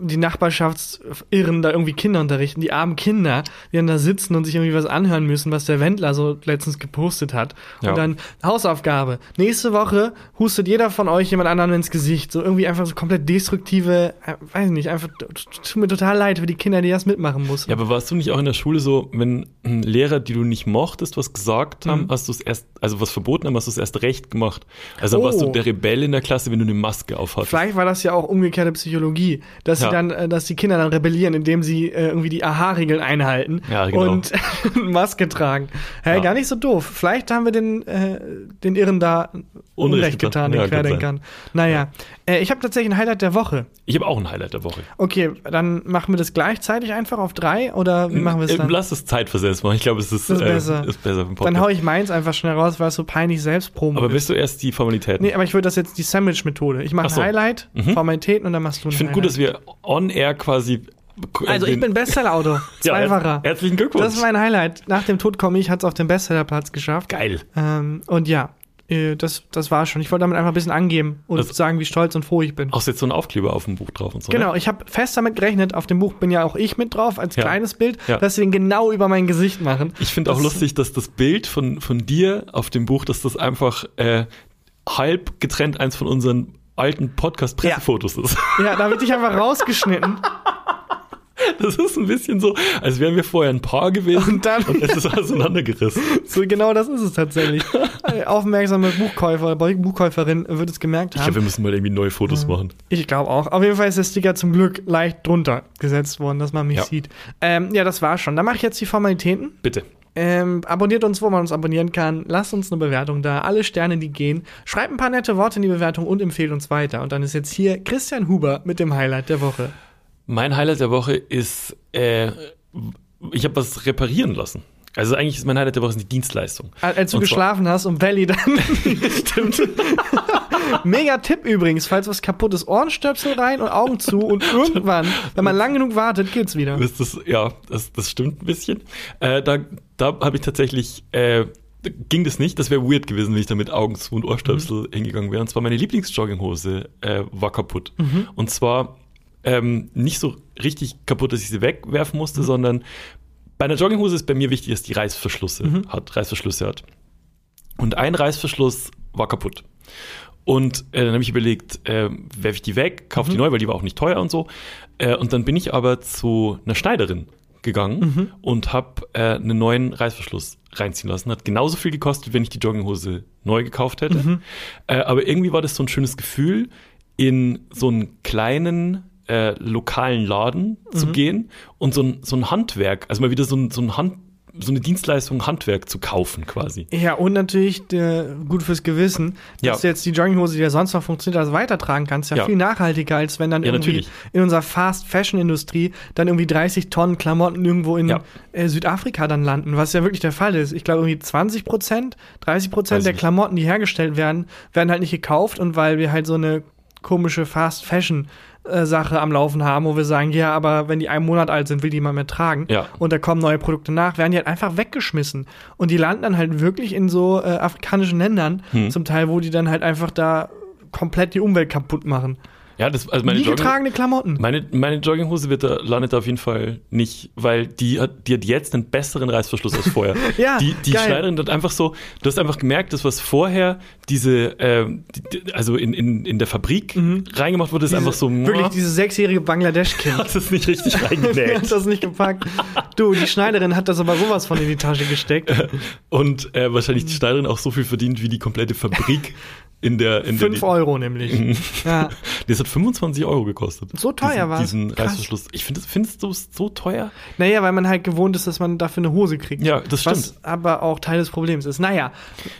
die Nachbarschaftsirren da irgendwie Kinder unterrichten, die armen Kinder, die dann da sitzen und sich irgendwie was anhören müssen, was der Wendler so letztens gepostet hat. Ja. Und dann Hausaufgabe. Nächste Woche hustet jeder von euch jemand anderen ins Gesicht. So irgendwie einfach so komplett destruktive, äh, weiß nicht, einfach tut mir total leid für die Kinder, die das mitmachen mussten. Ja, aber warst du nicht auch in der Schule so, wenn ein Lehrer, die du nicht mochtest, was gesagt haben, Mhm. hast du es erst, also was verboten haben, hast du es erst recht gemacht? Also dann warst Oh. du der Rebell in der Klasse, wenn du eine Maske aufhattest. Vielleicht war das ja auch umgekehrte Psychologie, dass sie Ja. dann, äh, dass die Kinder dann rebellieren, indem sie äh, irgendwie die Aha-Regeln einhalten Ja, genau. und (laughs) Maske tragen. Hä, Ja. gar nicht so doof. Vielleicht haben wir den, äh, den Irren da Unrecht getan, getan. den Querdenkern. Naja, äh, ich habe tatsächlich ein Highlight der Woche. Ich habe auch ein Highlight der Woche. Okay, dann machen wir das gleichzeitig einfach auf drei oder wie machen wir es Äh, dann? Lass es zeitversetzt machen. Ich glaube, es ist, ist besser. ist besser Dann hau ich meins einfach schnell raus, weil es so peinlich selbst promo Aber bist du erst die Formalitäten? Nee, aber ich würde das jetzt die Sandwich-Methode. Ich mache Ach so. ein Highlight, Mhm. Formalitäten und dann machst du ein ich finde gut, dass wir on air quasi. Also ich bin Bestseller-Autor. (laughs) Ja, her- Zweifacher. Herzlichen Glückwunsch. Das ist mein Highlight. Nach dem Tod komme ich, hat es auf den Bestsellerplatz geschafft. Geil. Ähm, und ja, äh, das, das war schon. Ich wollte damit einfach ein bisschen angeben und Also- sagen, wie stolz und froh ich bin. Auch jetzt so ein Aufkleber auf dem Buch drauf und so. Genau, Ne? ich habe fest damit gerechnet, auf dem Buch bin ja auch ich mit drauf, als Ja. kleines Bild, Ja. dass sie den genau über mein Gesicht machen. Ich finde auch lustig, dass das Bild von, von dir auf dem Buch, dass das einfach äh, halb getrennt eins von unseren alten Podcast-Pressefotos ist. Ja, da wird dich einfach rausgeschnitten. Das ist ein bisschen so, als wären wir vorher ein Paar gewesen Und dann- und es ist auseinandergerissen. So genau das ist es tatsächlich. Aufmerksame Buchkäufer, Buchkäuferin wird es gemerkt Ich haben. glaube, wir müssen mal irgendwie neue Fotos machen. Ich glaube auch. Auf jeden Fall ist der Sticker zum Glück leicht drunter gesetzt worden, dass man mich Ja. sieht. Ähm, ja, das war schon. Dann mache ich jetzt die Formalitäten. Bitte. Ähm, abonniert uns, wo man uns abonnieren kann. Lasst uns eine Bewertung da. Alle Sterne, die gehen. Schreibt ein paar nette Worte in die Bewertung und empfehlt uns weiter. Und dann ist jetzt hier Christian Huber mit dem Highlight der Woche. Mein Highlight der Woche ist, äh, ich habe was reparieren lassen. Also eigentlich ist mein Highlight der Woche die Dienstleistung. Als du Und geschlafen hast und Belly dann. (laughs) Stimmt. Mega Tipp übrigens, falls was kaputt ist, Ohrenstöpsel rein und Augen zu und irgendwann, wenn man lang genug wartet, geht's wieder. Ist das, ja, das, das stimmt ein bisschen. Äh, da da habe ich tatsächlich, äh, ging das nicht. Das wäre weird gewesen, wenn ich da mit Augen zu und Ohrstöpsel hingegangen wäre. Und zwar meine Lieblingsjogginghose äh, war kaputt. Und zwar ähm, nicht so richtig kaputt, dass ich sie wegwerfen musste, sondern bei einer Jogginghose ist bei mir wichtig, dass die Reißverschlüsse hat, Reißverschlüsse hat. Und ein Reißverschluss war kaputt. Und äh, dann habe ich überlegt, äh, werfe ich die weg, kaufe die neu, weil die war auch nicht teuer und so. Äh, und dann bin ich aber zu einer Schneiderin gegangen und habe äh, einen neuen Reißverschluss reinziehen lassen. Hat genauso viel gekostet, wie wenn ich die Jogginghose neu gekauft hätte. Äh, aber irgendwie war das so ein schönes Gefühl, in so einen kleinen äh, lokalen Laden zu gehen und so ein, so ein Handwerk, also mal wieder so ein, so ein Hand, so eine Dienstleistung Handwerk zu kaufen quasi. Ja, und natürlich der, gut fürs Gewissen, Ja. dass du jetzt die Jogginghose, die ja sonst noch funktioniert, also weitertragen kannst, ja, Ja. viel nachhaltiger, als wenn dann Ja, irgendwie natürlich. in unserer Fast-Fashion-Industrie dann irgendwie 30 Tonnen Klamotten irgendwo in Ja. äh, Südafrika dann landen, was ja wirklich der Fall ist. Ich glaube, irgendwie 20 Prozent, 30 Weiß Prozent der. Klamotten, die hergestellt werden, werden halt nicht gekauft und weil wir halt so eine komische Fast Fashion äh, Sache am Laufen haben, wo wir sagen, ja, aber wenn die einen Monat alt sind, will die mal mehr tragen. Ja. Und da kommen neue Produkte nach, werden die halt einfach weggeschmissen. Und die landen dann halt wirklich in so äh, afrikanischen Ländern, Hm. zum Teil, wo die dann halt einfach da komplett die Umwelt kaputt machen. Ja, das, also meine Nie Jogging, getragene Klamotten. meine, meine Jogginghose wird da, landet da auf jeden Fall nicht, weil die hat, die hat jetzt einen besseren Reißverschluss als vorher. (laughs) Ja, die, die geil. Schneiderin hat einfach so, du hast einfach gemerkt, dass was vorher diese, ähm, die, also in, in, in der Fabrik reingemacht wurde, ist einfach so, Mhm. Wirklich muah, dieses sechsjährige Bangladesch-Kind. (laughs) hat es nicht richtig (laughs) hat reingenäht. das nicht gepackt. Du, die Schneiderin hat das aber sowas von in die Tasche gesteckt. Und äh, wahrscheinlich die Schneiderin auch so viel verdient wie die komplette Fabrik in der, in Fünf der, Euro nämlich. (laughs) Ja. Das hat 25 Euro gekostet. So teuer diesen, war's. Diesen. Reißverschluss. Ich finde, findest du es so teuer? Naja, weil man halt gewohnt ist, dass man dafür eine Hose kriegt. Ja, das Was stimmt. aber auch Teil des Problems ist. Naja.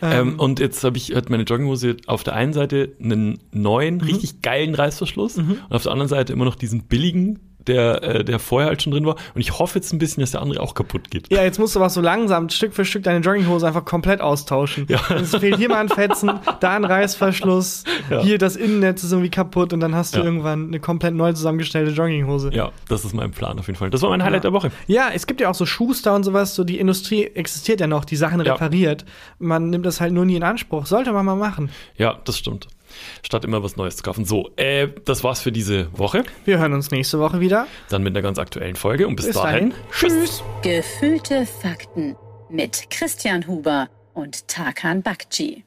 Ähm, und jetzt habe ich hat meine Jogginghose auf der einen Seite einen neuen, Mhm. richtig geilen Reißverschluss und auf der anderen Seite immer noch diesen billigen, der, äh, der vorher halt schon drin war. Und ich hoffe jetzt ein bisschen, dass der andere auch kaputt geht. Ja, jetzt musst du was so langsam Stück für Stück deine Jogginghose einfach komplett austauschen. Ja. Es fehlt hier mal ein Fetzen, da ein Reißverschluss, Ja. hier das Innennetz ist irgendwie kaputt und dann hast du Ja. irgendwann eine komplett neu zusammengestellte Jogginghose. Ja, das ist mein Plan auf jeden Fall. Das war mein Highlight der Woche. Ja, es gibt ja auch so Schuster und sowas, so die Industrie existiert ja noch, die Sachen repariert. Man nimmt das halt nur nie in Anspruch. Sollte man mal machen. Ja, das stimmt. Statt immer was Neues zu kaufen. So, äh, das war's für diese Woche. Wir hören uns nächste Woche wieder. Dann mit einer ganz aktuellen Folge und bis, Bis dahin. dahin. Tschüss. Gefühlte Fakten mit Christian Huber und Tarkan Bakci.